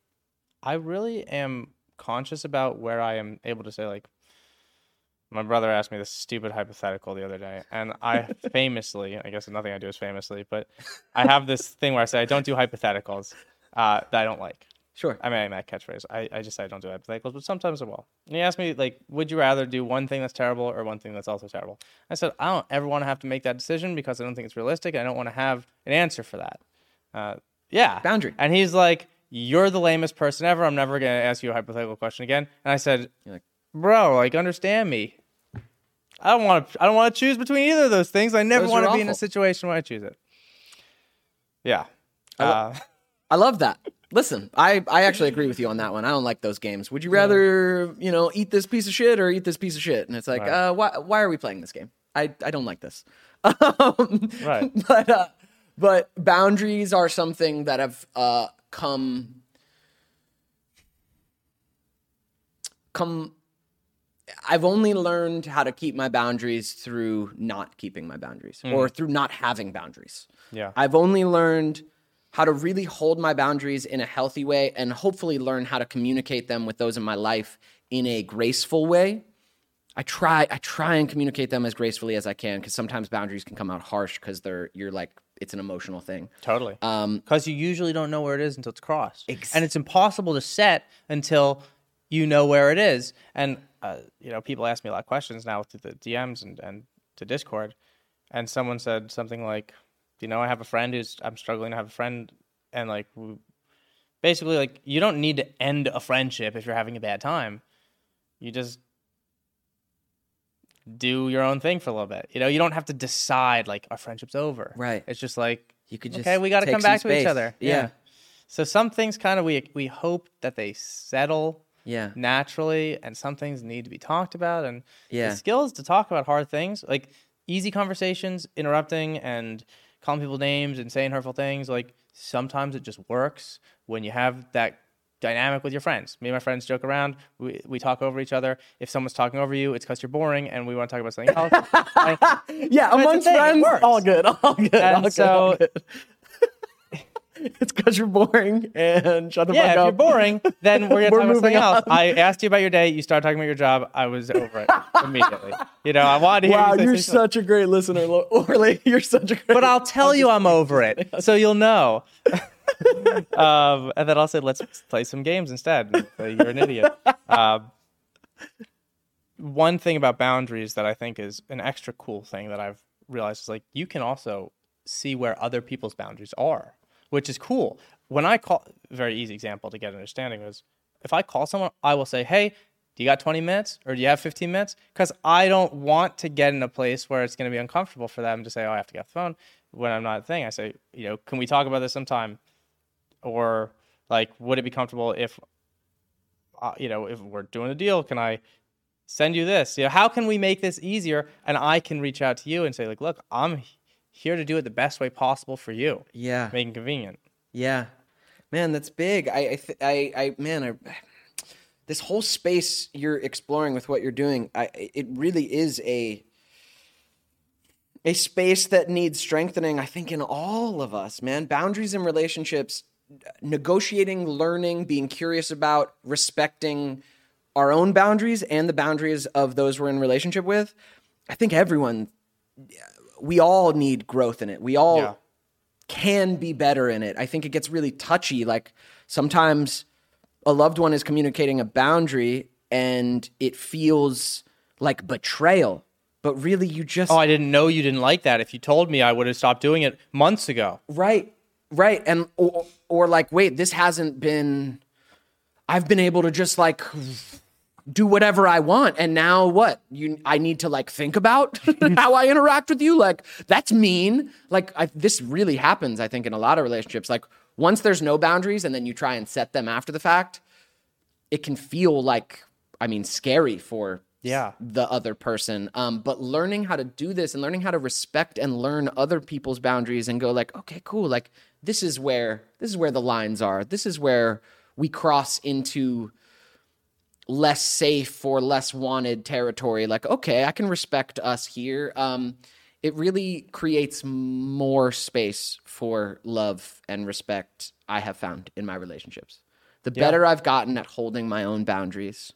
I really am conscious about where I am able to say like. My brother asked me this stupid hypothetical the other day, and I famously, I guess nothing I do is famously, but I have this thing where I say I don't do hypotheticals uh, that I don't like. Sure. I mean, my catchphrase. I, I just say I don't do hypotheticals, but sometimes I will. And he asked me, like, would you rather do one thing that's terrible or one thing that's also terrible? I said, I don't ever want to have to make that decision because I don't think it's realistic. And I don't want to have an answer for that. Uh, yeah. Boundary. And he's like, you're the lamest person ever. I'm never going to ask you a hypothetical question again. And I said, You're like, bro, like, understand me. I don't want to. I don't want to choose between either of those things. I never want to be in a situation where I choose it. Yeah. lo- Uh, I love that. Listen, I, I actually agree with you on that one. I don't like those games. Would you rather, you know, eat this piece of shit or eat this piece of shit? And it's like, Right. uh, why, why are we playing this game? I, I don't like this. Um, Right. But, uh, but boundaries are something that have uh, come come I've only learned how to keep my boundaries through not keeping my boundaries hmm. or through not having boundaries. yeah. I've only learned how to really hold my boundaries in a healthy way and hopefully learn how to communicate them with those in my life in a graceful way. I try I try and communicate them as gracefully as I can cuz sometimes boundaries can come out harsh cuz they're you're like it's an emotional thing. Totally. Um Because you usually don't know where it is until it's crossed. Ex- and it's impossible to set until you know where it is. And, uh, you know, people ask me a lot of questions now through the DMs and, and to Discord. And someone said something like, you know, I have a friend who's, I'm struggling to have a friend. And, like, we, basically, like, you don't need to end a friendship if you're having a bad time. You just do your own thing for a little bit. You know, you don't have to decide, like, our friendship's over. Right. It's just like, you could just okay, we got to come back to each other. Yeah. Yeah. So some things kind of we we hope that they settle Yeah. naturally, and some things need to be talked about. And Yeah. the skills to talk about hard things, like easy conversations, interrupting and calling people names and saying hurtful things, like sometimes it just works when you have that dynamic with your friends. Me and my friends joke around. We, we talk over each other. If someone's talking over you, it's because you're boring and we want to talk about something else. Like, Yeah, But amongst friends, all good, all good, And all good, so- all good. it's because you're boring and shut the Yeah, fuck if you're boring, then we're gonna We're talk about something moving else. on. I asked you about your day. You started talking about your job. I was over it immediately. You know, I wanted to hear Wow, you something. such a great listener, Orly. You're such a great. But I'll tell you I'm over it, so you'll know. um, and then I'll say, let's play some games instead. You're an idiot. Um, one thing about boundaries that I think is an extra cool thing that I've realized is like you can also see where other people's boundaries are, which is cool. When I call, very easy example to get an understanding is if I call someone, I will say, hey, do you got 20 minutes or do you have 15 minutes? Because I don't want to get in a place where it's going to be uncomfortable for them to say, oh, I have to get off the phone when I'm not a thing. I say, you know, can we talk about this sometime? Or like, would it be comfortable if, uh, you know, if we're doing a deal, can I send you this? You know, how can we make this easier? And I can reach out to you and say, like, look, I'm here to do it the best way possible for you, yeah, make it convenient. yeah, man, that's big. I, I, th- I, I, man, I, this whole space you're exploring with what you're doing, I, it really is a. a space that needs strengthening, I think, in all of us, man. Boundaries and relationships, negotiating, learning, being curious about, respecting our own boundaries and the boundaries of those we're in relationship with. I think everyone, we all need growth in it. We all Yeah. can be better in it. I think it gets really touchy. Like sometimes a loved one is communicating a boundary and it feels like betrayal. But really, you just Oh, I didn't know you didn't like that. If you told me, I would have stopped doing it months ago. Right, right, and or, or like, wait, this hasn't been. I've been able to just like do whatever I want, and now what? You, I need to like think about how I interact with you. Like that's mean. Like I, this really happens, I think, in a lot of relationships. Like once there's no boundaries, and then you try and set them after the fact, it can feel like, I mean, scary for Yeah. the other person. Um, but learning how to do this and learning how to respect and learn other people's boundaries and go like, okay, cool. Like this is where this is where the lines are. This is where we cross into less safe or less wanted territory. Like, okay, I can respect us here. Um, it really creates more space for love and respect. I have found in my relationships. The better I've gotten at holding my own boundaries,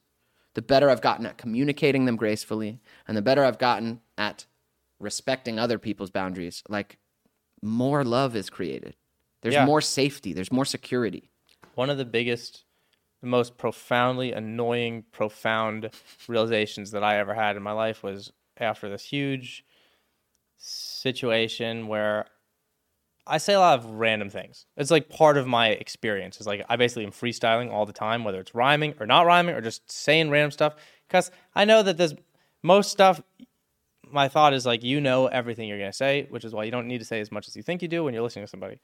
the better I've gotten at communicating them gracefully, and the better I've gotten at respecting other people's boundaries, like more love is created. There's Yeah. more safety, there's more security. One of the biggest, the most profoundly annoying, profound realizations that I ever had in my life was after this huge situation where I say a lot of random things. It's like part of my experience. It's like I basically am freestyling all the time, whether it's rhyming or not rhyming or just saying random stuff. Because I know that there's most stuff. My thought is like you know everything you're gonna say, which is why you don't need to say as much as you think you do when you're listening to somebody.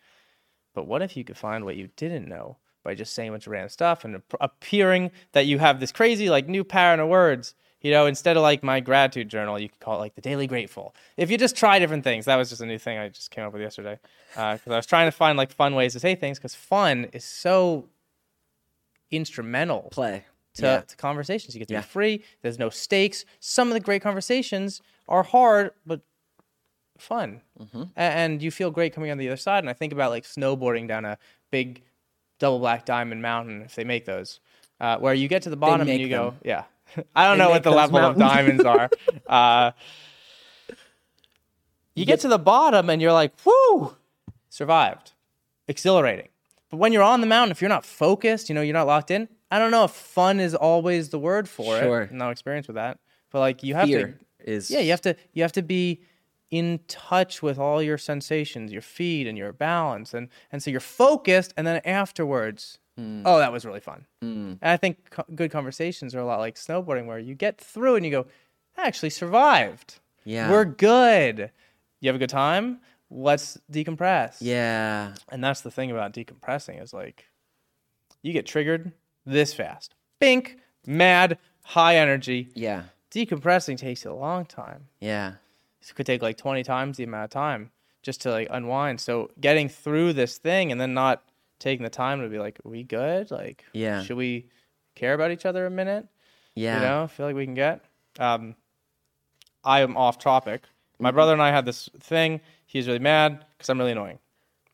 But what if you could find what you didn't know by just saying a bunch of random stuff and appearing that you have this crazy like new pattern of words? You know, instead of like my gratitude journal, you could call it like the daily grateful. If you just try different things, that was just a new thing I just came up with yesterday. Uh, because I was trying to find like fun ways to say things because fun is so instrumental Play. to, Yeah. to conversations. You get to Yeah. be free. There's no stakes. Some of the great conversations are hard, but fun, Mm-hmm. And you feel great coming on the other side. And I think about like snowboarding down a big double black diamond mountain if they make those, uh, where you get to the bottom and you go, yeah. I don't They know what the level of diamonds are. Uh, you get to the bottom and you're like, whoo, survived. Exhilarating. But when you're on the mountain, if you're not focused, you know, you're not locked in, I don't know if fun is always the word for Sure. it. No experience with that. But like you have Fear to is Yeah, you have to you have to be in touch with all your sensations, your feet and your balance and and so you're focused and then afterwards, Hmm. oh, that was really fun. And I think co- good conversations are a lot like snowboarding where you get through and you go, I actually survived. Yeah. We're good. You have a good time? Let's decompress. Yeah. And that's the thing about decompressing is like you get triggered this fast. Bink, mad, high energy. Yeah. Decompressing takes a long time. Yeah. It could take like 20 times the amount of time just to like unwind. So getting through this thing and then not taking the time to be like, are we good? Like, Yeah. should we care about each other a minute? Yeah. You know, feel like we can get. Um, I am off topic. My Mm-hmm. brother and I had this thing. He's really mad because I'm really annoying.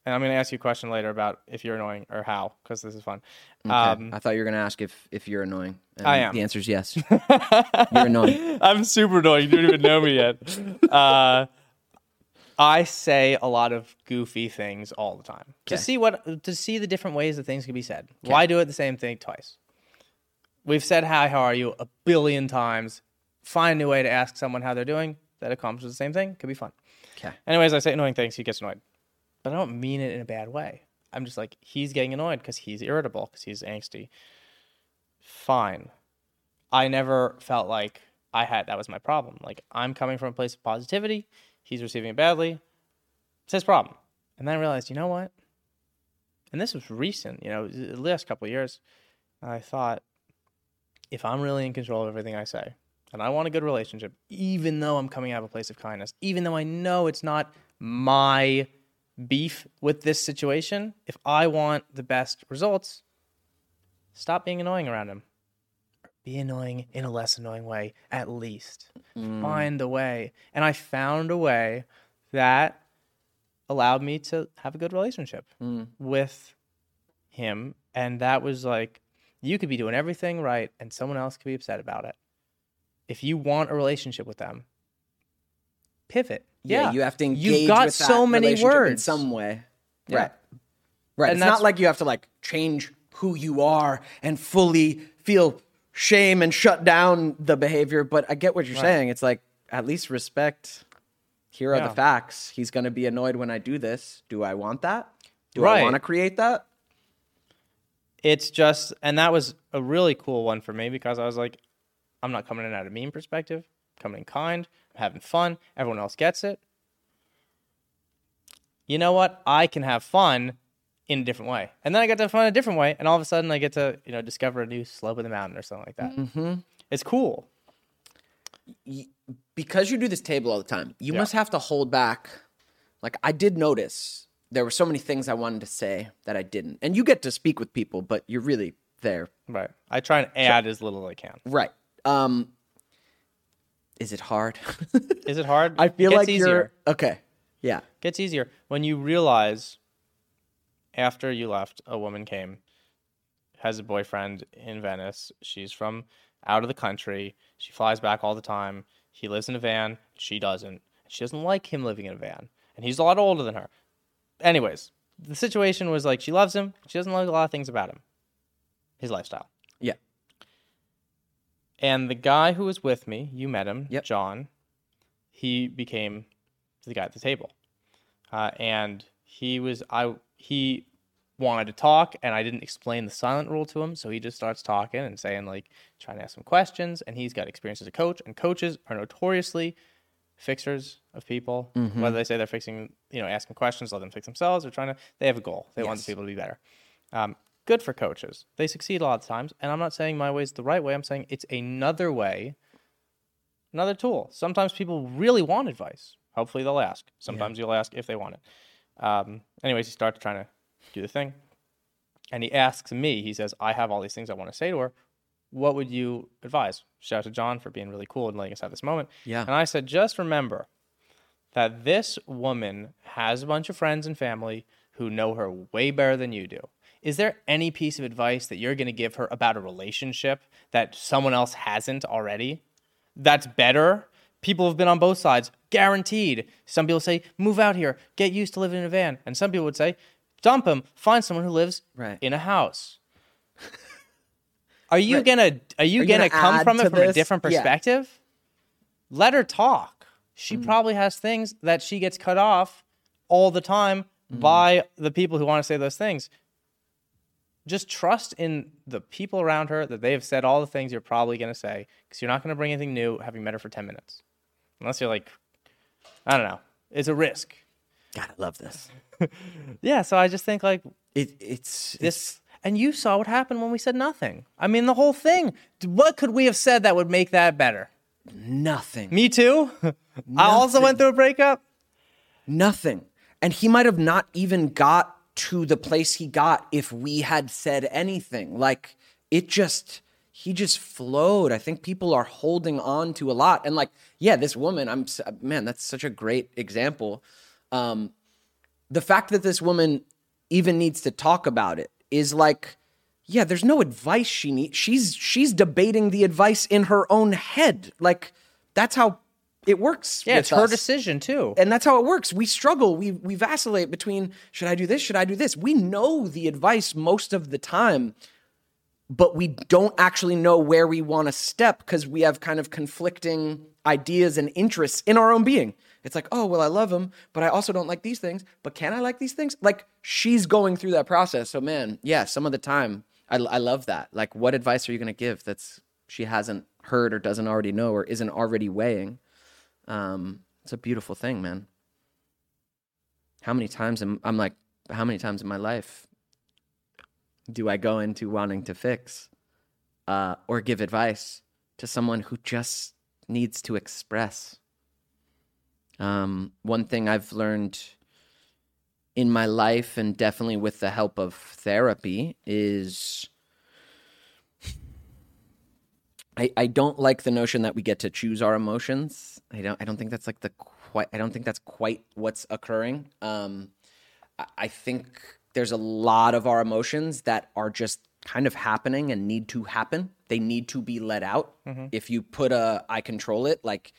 And I'm going to ask you a question later about if you're annoying or how, because this is fun. Okay. Um, I thought you were going to ask if if you're annoying. And I am. The answer is yes. you're annoying. I'm super annoying. You don't even know me yet. Uh, I say a lot of goofy things all the time to see what to see the different ways that things can be said. Why do it the same thing twice? We've said hi, how are you a billion times. Find a new way to ask someone how they're doing that accomplishes the same thing. Could be fun. Okay. Anyways, I say annoying things. He gets annoyed, but I don't mean it in a bad way. I'm just like he's getting annoyed because he's irritable because he's angsty. Fine. I never felt like I had that was my problem. Like I'm coming from a place of positivity. He's receiving it badly. It's his problem. And then I realized, you know what? And this was recent, you know, the last couple years. I thought, if I'm really in control of everything I say, and I want a good relationship, even though I'm coming out of a place of kindness, even though I know it's not my beef with this situation, if I want the best results, stop being annoying around him. be annoying in a less annoying way at least. Mm. Find a way. And I found a way that allowed me to have a good relationship mm. with him. And that was like, you could be doing everything right and someone else could be upset about it. If you want a relationship with them, pivot. Yeah, you have to engage. You've got with that so many words in some way. Yeah. Right. Right. And it's not like you have to like change who you are and fully feel shame and shut down the behavior. But I get what you're saying. It's like at least respect. Here are Yeah. the facts. He's going to be annoyed when I do this. Do I want that? Do Right. I want to create that? it's just and that was a really cool one for me because I was like, I'm not coming in at a mean perspective, I'm coming in kind, having fun, everyone else gets it. You know what? I can have fun in a different way. And then I get to have fun a different way, and all of a sudden I get to, you know, discover a new slope of the mountain or something like that. Mm-hmm. It's cool. because you do this table all the time, you Yeah. must have to hold back. Like I did notice there were so many things I wanted to say that I didn't. And you get to speak with people, but you're really there. Right. I try and add as little as I can. Right. Um is it hard? Is it hard? I feel It gets like easier. you're okay. Yeah. gets easier when you realize after you left a woman came has a boyfriend in venice she's from out of the country she flies back all the time he lives in a van she doesn't she doesn't like him living in a van and he's a lot older than her anyways the situation was like she loves him she doesn't like a lot of things about him his lifestyle. And the guy who was with me you met him Yep. john he became the guy at the table. Uh, and he was I he wanted to talk and I didn't explain the silent rule to him. So he just starts talking and saying like trying to ask some questions. And he's got experience as a coach and coaches are notoriously fixers of people. Whether they say they're fixing you know asking questions let them fix themselves or trying to they have a goal. They want the people to be better. Um, good for coaches they succeed a lot of times and I'm not saying my way is the right way I'm saying it's another way another tool. Sometimes people really want advice. Hopefully they'll ask. Sometimes you'll ask if they want it. Um, anyways, he starts trying to do the thing. And he asks me, he says, I have all these things I want to say to her. What would you advise? Shout out to John for being really cool and letting us have this moment. Yeah. And I said, just remember that this woman has a bunch of friends and family who know her way better than you do. Is there any piece of advice that you're going to give her about a relationship that someone else hasn't already? That's better. People have been on both sides, guaranteed. Some people say, move out here, get used to living in a van. And some people would say, dump him, find someone who lives Right. in a house. Are you Right. gonna are you you gonna, gonna come from it from a this? different Yeah. perspective? Let her talk. She Mm. probably has things that she gets cut off all the time Mm. by the people who want to say those things. Just trust in the people around her that they have said all the things you're probably going to say because you're not going to bring anything new having met her for 10 minutes. Unless you're like, I don't know. It's a risk. God, I love this. Yeah. So I just think like It, it's this. And you saw what happened when we said nothing. I mean, the whole thing. What could we have said that would make that better? nothing. Me too. I also went through a breakup. Nothing. And he might have not even got to the place he got if we had said anything. Like it just he just flowed. I think people are holding on to a lot. And like, yeah, this woman, I'm man, that's such a great example. Um the fact that this woman even needs to talk about it is like yeah, there's no advice she needs. She's she's debating the advice in her own head. Like that's how it works. Yeah, it's her us decision too. and that's how it works. We struggle. We we vacillate between should I do this? Should I do this? We know the advice most of the time, but we don't actually know where we want to step because we have kind of conflicting ideas and interests in our own being. It's like, oh well, I love him, but I also don't like these things. But can I like these things? Like she's going through that process. So man, yeah, some of the time, I I love that. Like, what advice are you going to give that's she hasn't heard or doesn't already know or isn't already weighing? Um, it's a beautiful thing, man. How many times am I'm like, how many times in my life do I go into wanting to fix uh, or give advice to someone who just needs to express? Um, one thing I've learned in my life, and definitely with the help of therapy, is I, I don't like the notion that we get to choose our emotions. I don't I don't think that's like the quite I don't think that's quite what's occurring. Um, I, I think there's a lot of our emotions that are just kind of happening and need to happen. They need to be let out. If you put a I control it, like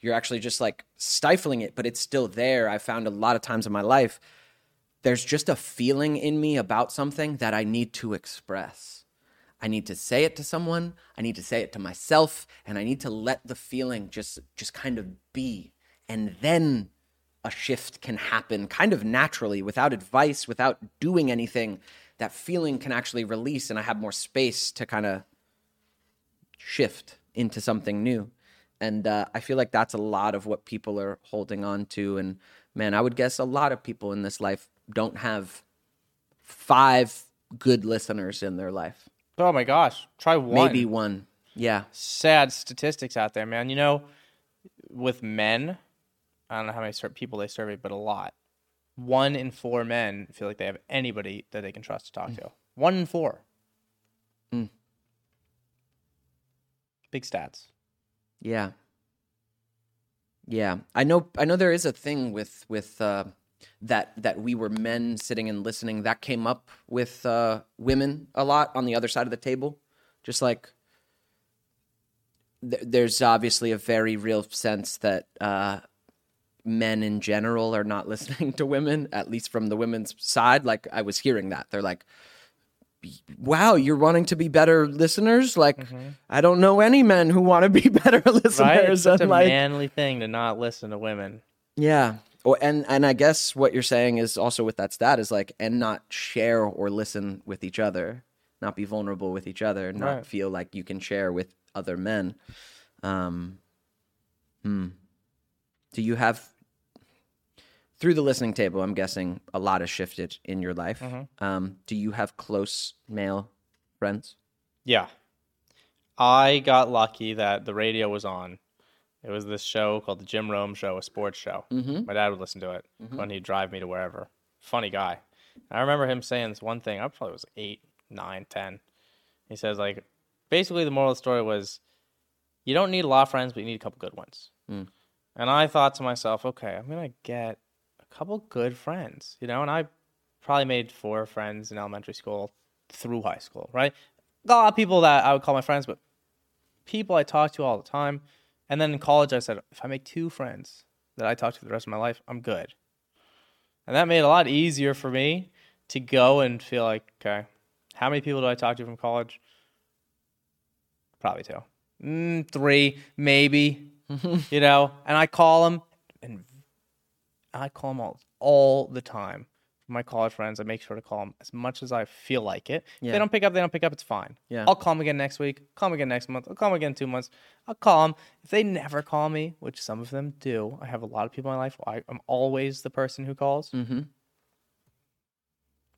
you're actually just like stifling it, but it's still there. I found a lot of times in my life, there's just a feeling in me about something that I need to express. I need to say it to someone, I need to say it to myself, and I need to let the feeling just just kind of be. And then a shift can happen kind of naturally without advice, without doing anything. That feeling can actually release and I have more space to kind of shift into something new. And uh, I feel like that's a lot of what people are holding on to. And man, I would guess a lot of people in this life don't have five good listeners in their life. Oh my gosh, try one. Maybe one. Yeah. sad statistics out there, man. You know, with men, I don't know how many people they surveyed, but a lot. One in four men feel like they have anybody that they can trust to talk to. One in four. Mm. Big stats. Yeah. Yeah. I know I know there is a thing with with uh that that we were men sitting and listening that came up with uh women a lot on the other side of the table. Just like th- there's obviously a very real sense that uh men in general are not listening to women at least from the women's side like I was hearing that. They're like wow, you're wanting to be better listeners? Like, I don't know any men who want to be better listeners. Right? It's such a like, manly thing to not listen to women. yeah. Or, and and I guess what you're saying is also with that stat is like, and not share or listen with each other, not be vulnerable with each other, not Right. feel like you can share with other men. Um, hmm. Do you have through the listening table? I'm guessing a lot has shifted in your life. Mm-hmm. Um, do you have close male friends? Yeah. I got lucky that the radio was on. It was this show called the Jim Rome Show, a sports show. Mm-hmm. My dad would listen to it when he'd drive me to wherever. Funny guy. I remember him saying this one thing. I probably was eight, nine, ten. He says like, basically the moral of the story was, you don't need a lot of friends, but you need a couple good ones. Mm. And I thought to myself, okay, I'm gonna get a couple good friends, you know. And I probably made four friends in elementary school through high school, right? Got a lot of people that I would call my friends, but people I talk to all the time. And then in college, I said, if I make two friends that I talk to the rest of my life, I'm good. And that made it a lot easier for me to go and feel like, okay, how many people do I talk to from college? Probably two, mm, three, maybe. you know, and I call them, and I call them all all the time. My college friends, I make sure to call them as much as I feel like it. If they don't pick up, they don't pick up. It's fine. Yeah. I'll call them again next week. Call them again next month. I'll call them again in two months. I'll call them. If they never call me, which some of them do, I have a lot of people in my life. I, I'm always the person who calls. Mm-hmm.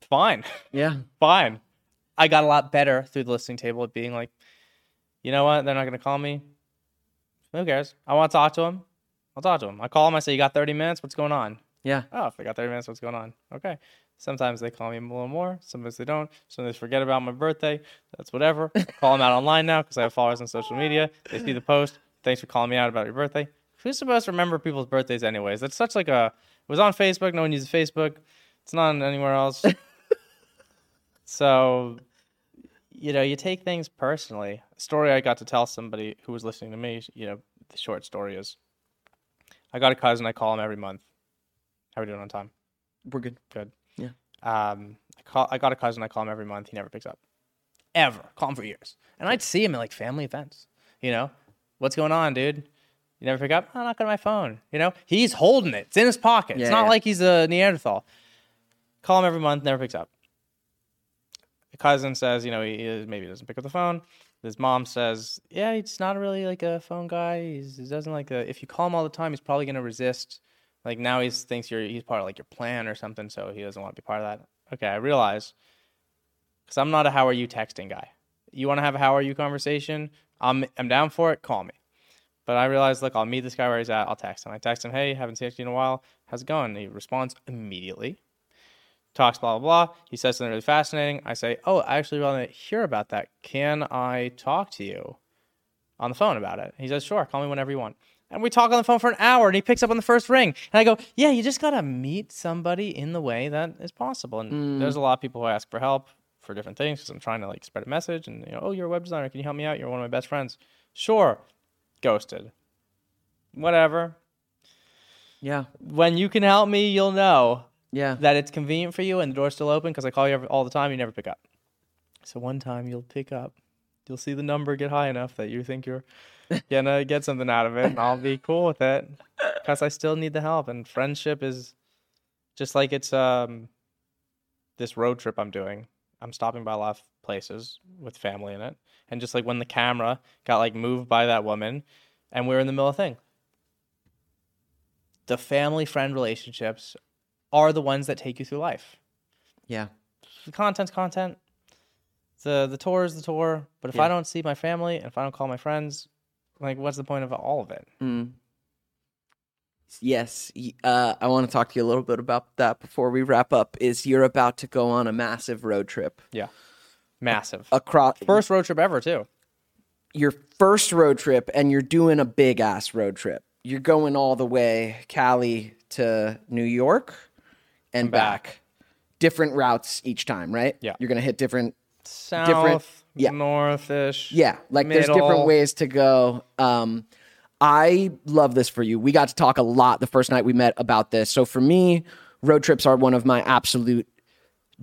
Fine, Yeah. fine. I got a lot better through the listening table at being like, you know what? They're not going to call me. Who cares? I want to talk to them. I'll talk to them. I call them. I say, you got 30 minutes? What's going on? Yeah. Oh, if I got 30 minutes, what's going on? Okay. Sometimes they call me a little more. Sometimes they don't. Sometimes they forget about my birthday. That's whatever. I call them out online now because I have followers on social media. They see the post. Thanks for calling me out about your birthday. Who's supposed to remember people's birthdays anyways? That's such like a. It was on Facebook. No one uses Facebook. It's not anywhere else. so, you know, you take things personally. A story I got to tell somebody who was listening to me. You know, the short story is, I got a cousin. I call him every month. How are we doing on time? We're good. Good. Yeah. Um, I call. I got a cousin. I call him every month. He never picks up. Ever. Call him for years. And I'd see him at like family events. You know, what's going on, dude? You never pick up? I'm not got my phone. You know, he's holding it. It's in his pocket. Yeah, it's not yeah. like he's a Neanderthal. Call him every month. Never picks up. The cousin says, you know, he is, maybe doesn't pick up the phone. His mom says, yeah, he's not really like a phone guy. He's, he doesn't like a, if you call him all the time, he's probably going to resist. Like now he thinks you're he's part of like your plan or something, so he doesn't want to be part of that. Okay, I realize because I'm not a how are you texting guy. You want to have a how are you conversation? I'm I'm down for it. Call me. But I realized, look, I'll meet this guy where he's at. I'll text him. I text him, hey, haven't seen you in a while. How's it going? And he responds immediately. Talks blah blah blah. He says something really fascinating. I say, oh, I actually want to hear about that. Can I talk to you? on the phone about it. He says, sure, call me whenever you want. And we talk on the phone for an hour and he picks up on the first ring. And I go, yeah, you just got to meet somebody in the way that is possible. And hmm. there's a lot of people who ask for help for different things because I'm trying to like spread a message and, you know, oh, you're a web designer. Can you help me out? You're one of my best friends. Sure. Ghosted. Whatever. Yeah. When you can help me, you'll know Yeah. that it's convenient for you and the door's still open because I call you all the time. You never pick up. So one time you'll pick up. You'll see the number get high enough that you think you're gonna get something out of it, and I'll be cool with it because I still need the help. And friendship is just like it's um this road trip I'm doing. I'm stopping by a lot of places with family in it, and just like when the camera got like moved by that woman, and we are in the middle of a thing. The family friend relationships are the ones that take you through life. Yeah. The content's content. The the tour is the tour. But if Yeah. I don't see my family and if I don't call my friends, like what's the point of all of it? Mm. Yes, uh, I want to talk to you a little bit about that before we wrap up. Is you're about to go on a massive road trip Yeah. Massive. across First road trip ever too. your first road trip, and you're doing a big ass road trip. You're going all the way Cali to New York and back. back. Different routes each time, right? Yeah. You're gonna hit different South, yeah. northish. Yeah, like there's different ways to go. Um, I love this for you. We got to talk a lot the first night we met about this. So for me, road trips are one of my absolute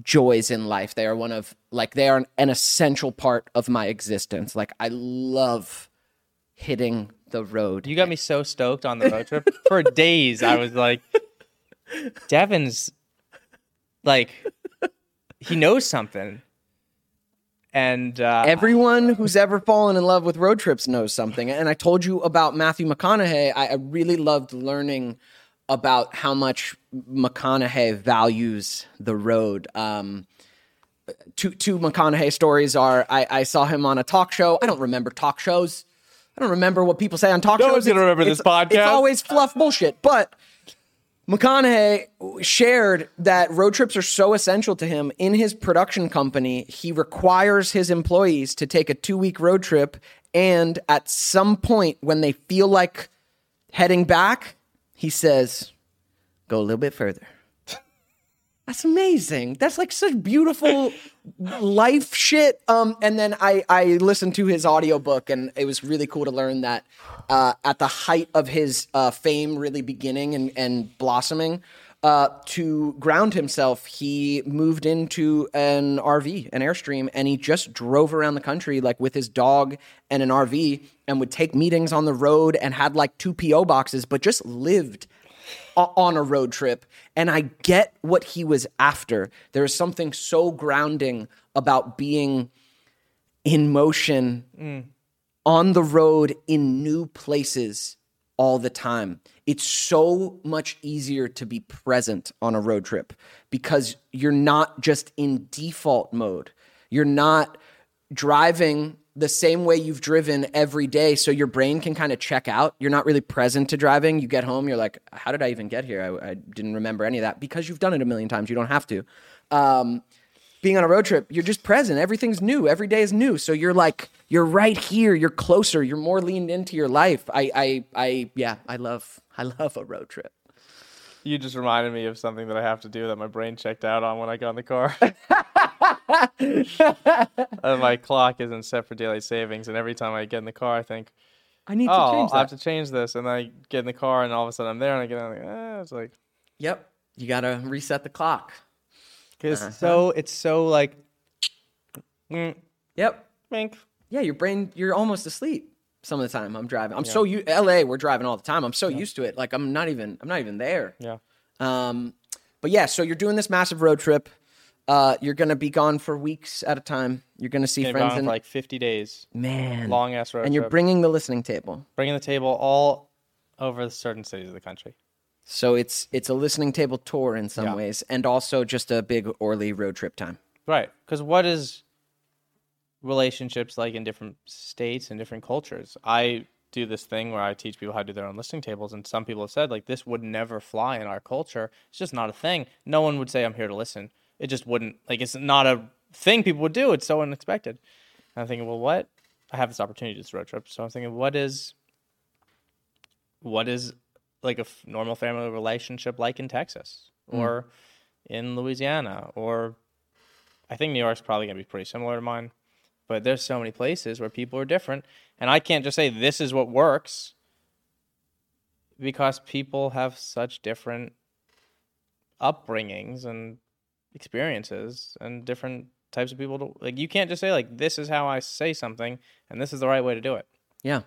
joys in life. They are one of like they are an essential part of my existence. Like I love hitting the road. You got me so stoked on the road trip. For days I was like Devon's like he knows something. And uh Everyone who's ever fallen in love with road trips knows something. And I told you about Matthew McConaughey. I, I really loved learning about how much McConaughey values the road. Um, two two McConaughey stories are I, I saw him on a talk show. I don't remember talk shows. I don't remember what people say on talk No shows. one's gonna It's- remember this it's- It's podcast. always fluff bullshit. But McConaughey shared that road trips are so essential to him. In his production company, he requires his employees to take a two week road trip. And at some point, when they feel like heading back, he says, Go a little bit further. That's amazing. That's like such beautiful life shit. Um, and then I I listened to his audiobook and it was really cool to learn that uh, at the height of his uh, fame, really beginning and and blossoming, uh, to ground himself, he moved into an RV, an Airstream, and he just drove around the country like with his dog and an RV, and would take meetings on the road and had like two PO boxes, but just lived on a road trip and I get what he was after. There is something so grounding about being in motion mm. on the road in new places all the time. It's so much easier to be present on a road trip because you're not just in default mode. You're not driving the same way you've driven every day so your brain can kind of check out. You're not really present to driving. You get home you're like how did i even get here? I, I didn't remember any of that because you've done it a million times you don't have to. Um, being on a road trip you're just present. Everything's new. Every day is new. So you're like you're right here. You're closer. You're more leaned into your life. I i, I yeah i love i love a road trip you just reminded me of something that I have to do that my brain checked out on when I got in the car. Uh, my clock isn't set for daylight savings, and every time I get in the car, I think, i need to "Oh, change I have to change this." And I get in the car, and all of a sudden I'm there, and I get out, like, eh, it's like yep you gotta reset the clock it's Uh-huh. so it's so like, mm, yep wink. yeah, your brain, you're almost asleep some of the time I'm driving. I'm so you LA, we're driving all the time. I'm so used to it. Like I'm not even I'm not even there. Yeah. Um but yeah, so you're doing this massive road trip. Uh you're going to be gone for weeks at a time. You're going to see friends for like 50 days, man. long ass road and you're trip. bringing the listening table. bringing the table all over certain cities of the country. So it's it's a listening table tour in some Yeah. ways and also just a big Orly road trip time. Right. Because what is relationships like in different states and different cultures? I do this thing where I teach people how to do their own listening tables, and some people have said like this would never fly in our culture. It's just not a thing. No one would say I'm here to listen. It just wouldn't like it's not a thing people would do. It's so unexpected. And I'm thinking, well, what I have this opportunity to this road trip. So I'm thinking, what is, what is like a f- normal family relationship like in Texas hmm. or in Louisiana or I think New York's probably gonna be pretty similar to mine. But there's so many places where people are different, and I can't just say this is what works because people have such different upbringings and experiences and different types of people to like you can't just say like this is how I say something and this is the right way to do it. Yeah.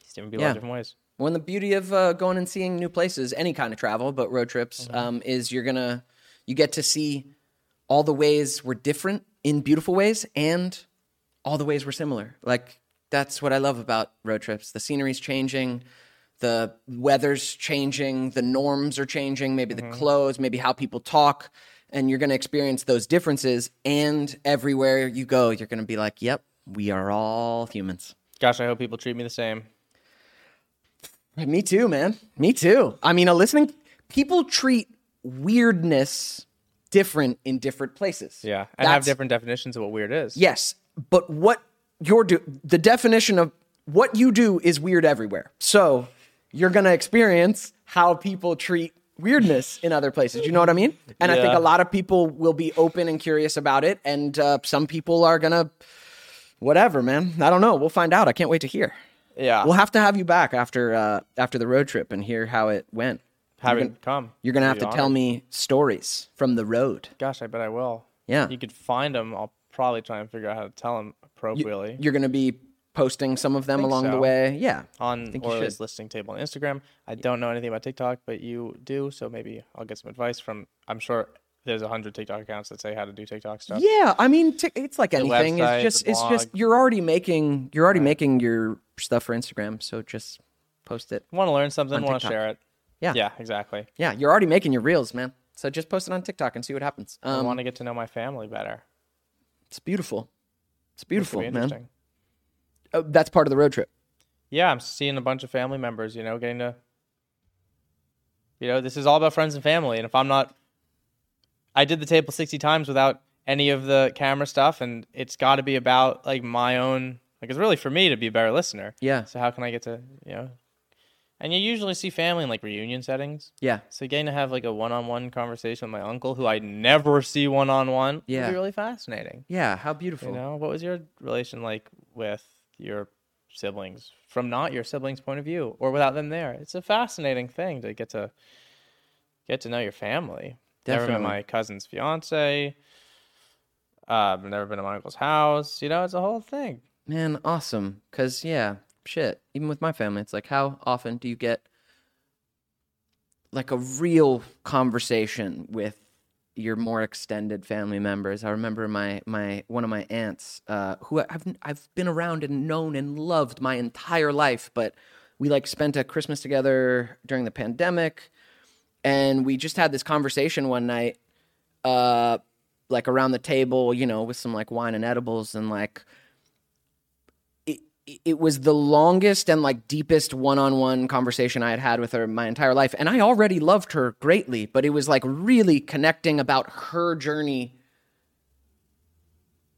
It's different people Yeah. different ways. Well, and the beauty of uh, going and seeing new places, any kind of travel, but road trips, um, is you're gonna you get to see all the ways we're different in beautiful ways, and all the ways we're similar. Like that's what I love about road trips. The scenery's changing, the weather's changing, the norms are changing, maybe the mm-hmm. clothes, maybe how people talk, and you're gonna experience those differences. And everywhere you go, you're gonna be like, "Yep, we are all humans." Gosh, I hope people treat me the same. Me too, man. Me too. I mean, a listening people treat weirdness different in different places. Yeah, and have different definitions of what weird is. Yes, but what you're do the definition of what you do is weird everywhere. So you're gonna experience how people treat weirdness in other places. You know what I mean? And I think a lot of people will be open and curious about it, and uh, some people are gonna whatever, man. I don't know. We'll find out. I can't wait to hear. Yeah, We'll have to have you back after uh, after the road trip and hear how it went. having come. You're gonna have to tell honored. me stories from the road. Gosh, I bet I will. Yeah. you could find them. I'll probably try and figure out how to tell them appropriately You're gonna be posting some of them along the way. Yeah. on you Orly's listening table on Instagram. I don't know anything about TikTok, but you do, so maybe I'll get some advice from. I'm sure there's a hundred TikTok accounts that say how to do TikTok stuff. Yeah, I mean, t- it's like anything. website, it's just, it's just you're already making, you're already making your stuff for Instagram. So just post it. Want to learn something? Want to share it? Yeah. Yeah, exactly. Yeah, you're already making your reels, man. So just post it on TikTok and see what happens. I Um, want to get to know my family better. It's beautiful. It's beautiful, man. Oh, that's part of the road trip. Yeah, I'm seeing a bunch of family members. You know, getting to. You know, this is all about friends and family, and if I'm not, I did the table sixty times without any of the camera stuff, and it's got to be about like my own. Like it's really for me to be a better listener. Yeah, So how can I get to you know? And you usually see family in like reunion settings. yeah, So getting to have like a one-on-one conversation with my uncle, who I never see one-on-one, would Yeah. be really fascinating. yeah. How beautiful. You know, what was your relation like with your siblings from not your siblings' point of view or without them there? It's a fascinating thing to get to get to know your family. Never met my cousin's fiance. Uh, I've never been to my uncle's house. You know, it's a whole thing. Man, awesome. Cause yeah, shit. Even with my family, it's like how often do you get like a real conversation with your more extended family members? I remember my my one of my aunts, uh, who I've I've been around and known and loved my entire life, but we like spent a Christmas together during the pandemic, and we just had this conversation one night, uh, like around the table, you know, with some like wine and edibles, and like it, was the longest and like deepest one-on-one conversation I had had with her my entire life and I already loved her greatly but it was like really connecting about her journey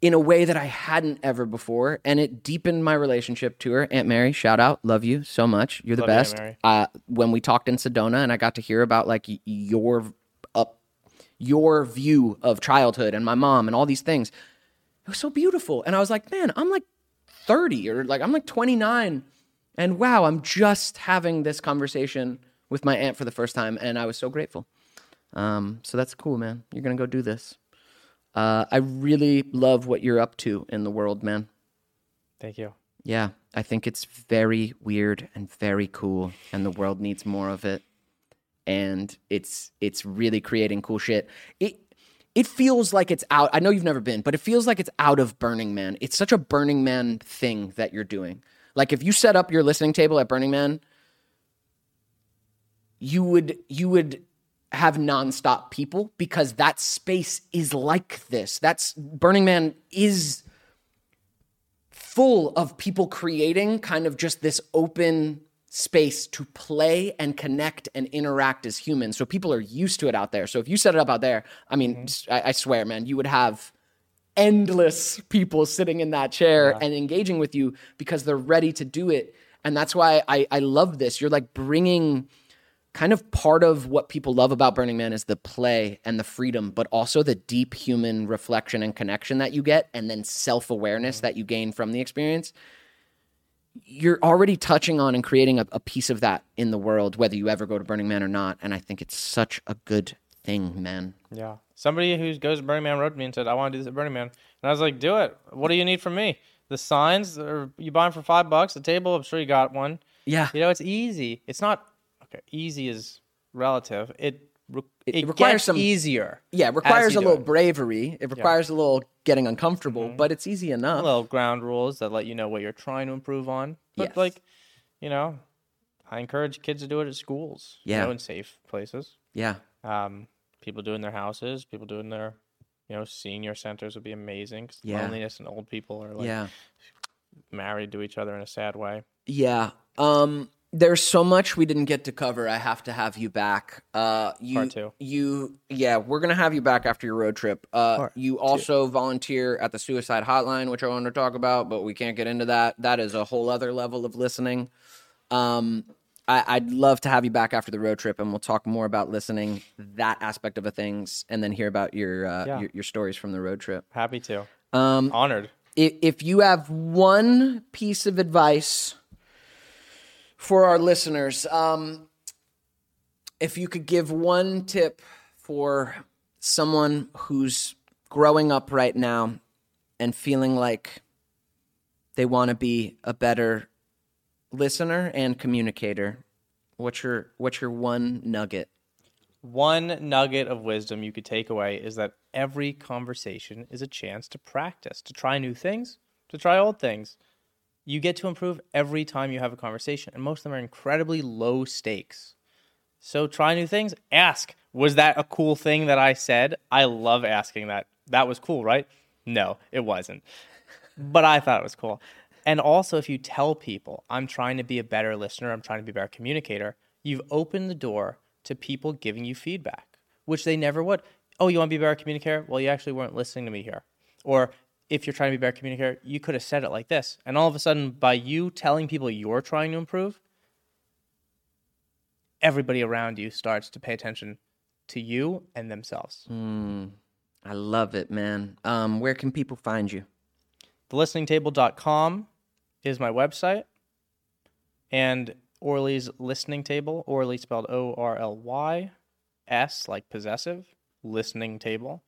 in a way that I hadn't ever before and it deepened my relationship to her. Aunt Mary shout out. Love you so much. You're the Love best. Mary. uh, when we talked in Sedona and I got to hear about like your up your view of childhood and my mom and all these things it was so beautiful and I was like man I'm like 30 or like I'm like 29 and wow, I'm just having this conversation with my aunt for the first time and I was so grateful. Um, so that's cool, man. You're going to go do this. Uh, I really love what you're up to in the world, man. Thank you. Yeah, I think it's very weird and very cool and the world needs more of it. And it's it's really creating cool shit. It it feels like it's out. I know you've never been, but it feels like it's out of Burning Man. It's such a Burning Man thing that you're doing. Like if you set up your listening table at Burning Man, you would you would have nonstop people because that space is like this. That's Burning Man is full of people creating kind of just this open space to play and connect and interact as humans. So people are used to it out there. So if you set it up out there, I mean, mm-hmm. I, I swear, man, you would have endless people sitting in that chair and engaging with you because they're ready to do it. And that's why I, I love this. You're like bringing kind of part of what people love about Burning Man is the play and the freedom, but also the deep human reflection and connection that you get, and then self awareness mm-hmm. that you gain from the experience. You're already touching on and creating a, a piece of that in the world, whether you ever go to Burning Man or not. And I think it's such a good thing, man. Yeah. Somebody who goes to Burning Man wrote to me and said, I want to do this at Burning Man. And I was like, do it. What do you need from me? The signs, or you buy them for five bucks. The table, I'm sure you got one. Yeah. You know, it's easy. It's not, okay, easy is relative. It, re- It it, requires gets some- easier. Yeah, it requires a little it. bravery. It requires a little getting uncomfortable, but it's easy enough. little ground rules that let you know what you're trying to improve on. But Yes. like, you know, I encourage kids to do it at schools. Yeah. You know, in safe places. yeah. Um, people do in their houses. People do in their, you know, senior centers would be amazing. 'cause Yeah. Loneliness and old people are like yeah. married to each other in a sad way. Yeah. Um there's so much we didn't get to cover. I have to have you back. Uh you Part two. you yeah, we're going to have you back after your road trip. Uh Part you also volunteer at the suicide hotline, which I wanted to talk about, but we can't get into that. That is a whole other level of listening. Um I, I'd love to have you back after the road trip, and we'll talk more about listening, that aspect of a things, and then hear about your uh, Yeah. your, your stories from the road trip. Happy to. Um, Honored. if, if you have one piece of advice for our listeners, um, if you could give one tip for someone who's growing up right now and feeling like they want to be a better listener and communicator, what's your what's your one nugget? One nugget of wisdom you could take away is that every conversation is a chance to practice, to try new things, to try old things. You get to improve every time you have a conversation, and most of them are incredibly low stakes. So try new things. Ask, was that a cool thing that I said? I love asking that. That was cool, right? No, it wasn't. But I thought it was cool. And also, if you tell people, I'm trying to be a better listener, I'm trying to be a better communicator, you've opened the door to people giving you feedback, which they never would. Oh, you want to be a better communicator? Well, you actually weren't listening to me here. Or if you're trying to be a better communicator, you could have said it like this. And all of a sudden, by you telling people you're trying to improve, everybody around you starts to pay attention to you and themselves. I love it, man. Um, where can people find you? thelisteningtable.com is my website and orly's listening table orly spelled o-r-l-y s like possessive listening table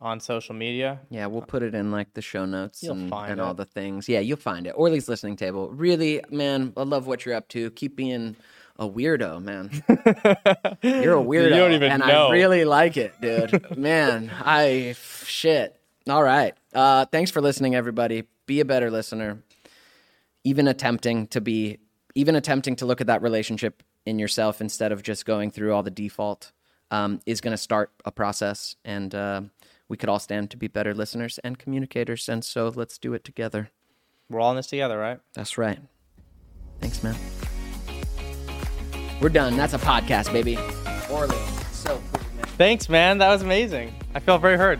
on social media Yeah, we'll put it in like the show notes You'll and, and all the things. Yeah, you'll find it. Orly's listening table. Really, man, I love what you're up to. Keep being a weirdo, man. You're a weirdo. don't even and know. I really like it, dude. man, I shit. All right. Uh, thanks for listening, everybody. Be a better listener. Even attempting to be, even attempting to look at that relationship in yourself instead of just going through all the default um, is going to start a process. And uh, we could all stand to be better listeners and communicators. And so let's do it together. we're all in this together right That's right. Thanks, man. We're done. That's a podcast, baby. Orly. So cool, man. thanks man that was amazing i felt very heard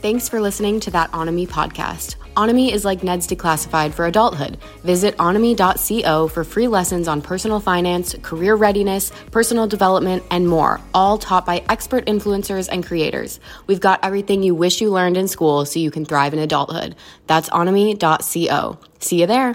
Thanks for listening to that Onomy podcast. Onomy is like Ned's Declassified for adulthood. Visit onomy.co for free lessons on personal finance, career readiness, personal development, and more, all taught by expert influencers and creators. We've got everything you wish you learned in school so you can thrive in adulthood. That's onomy.co. See you there.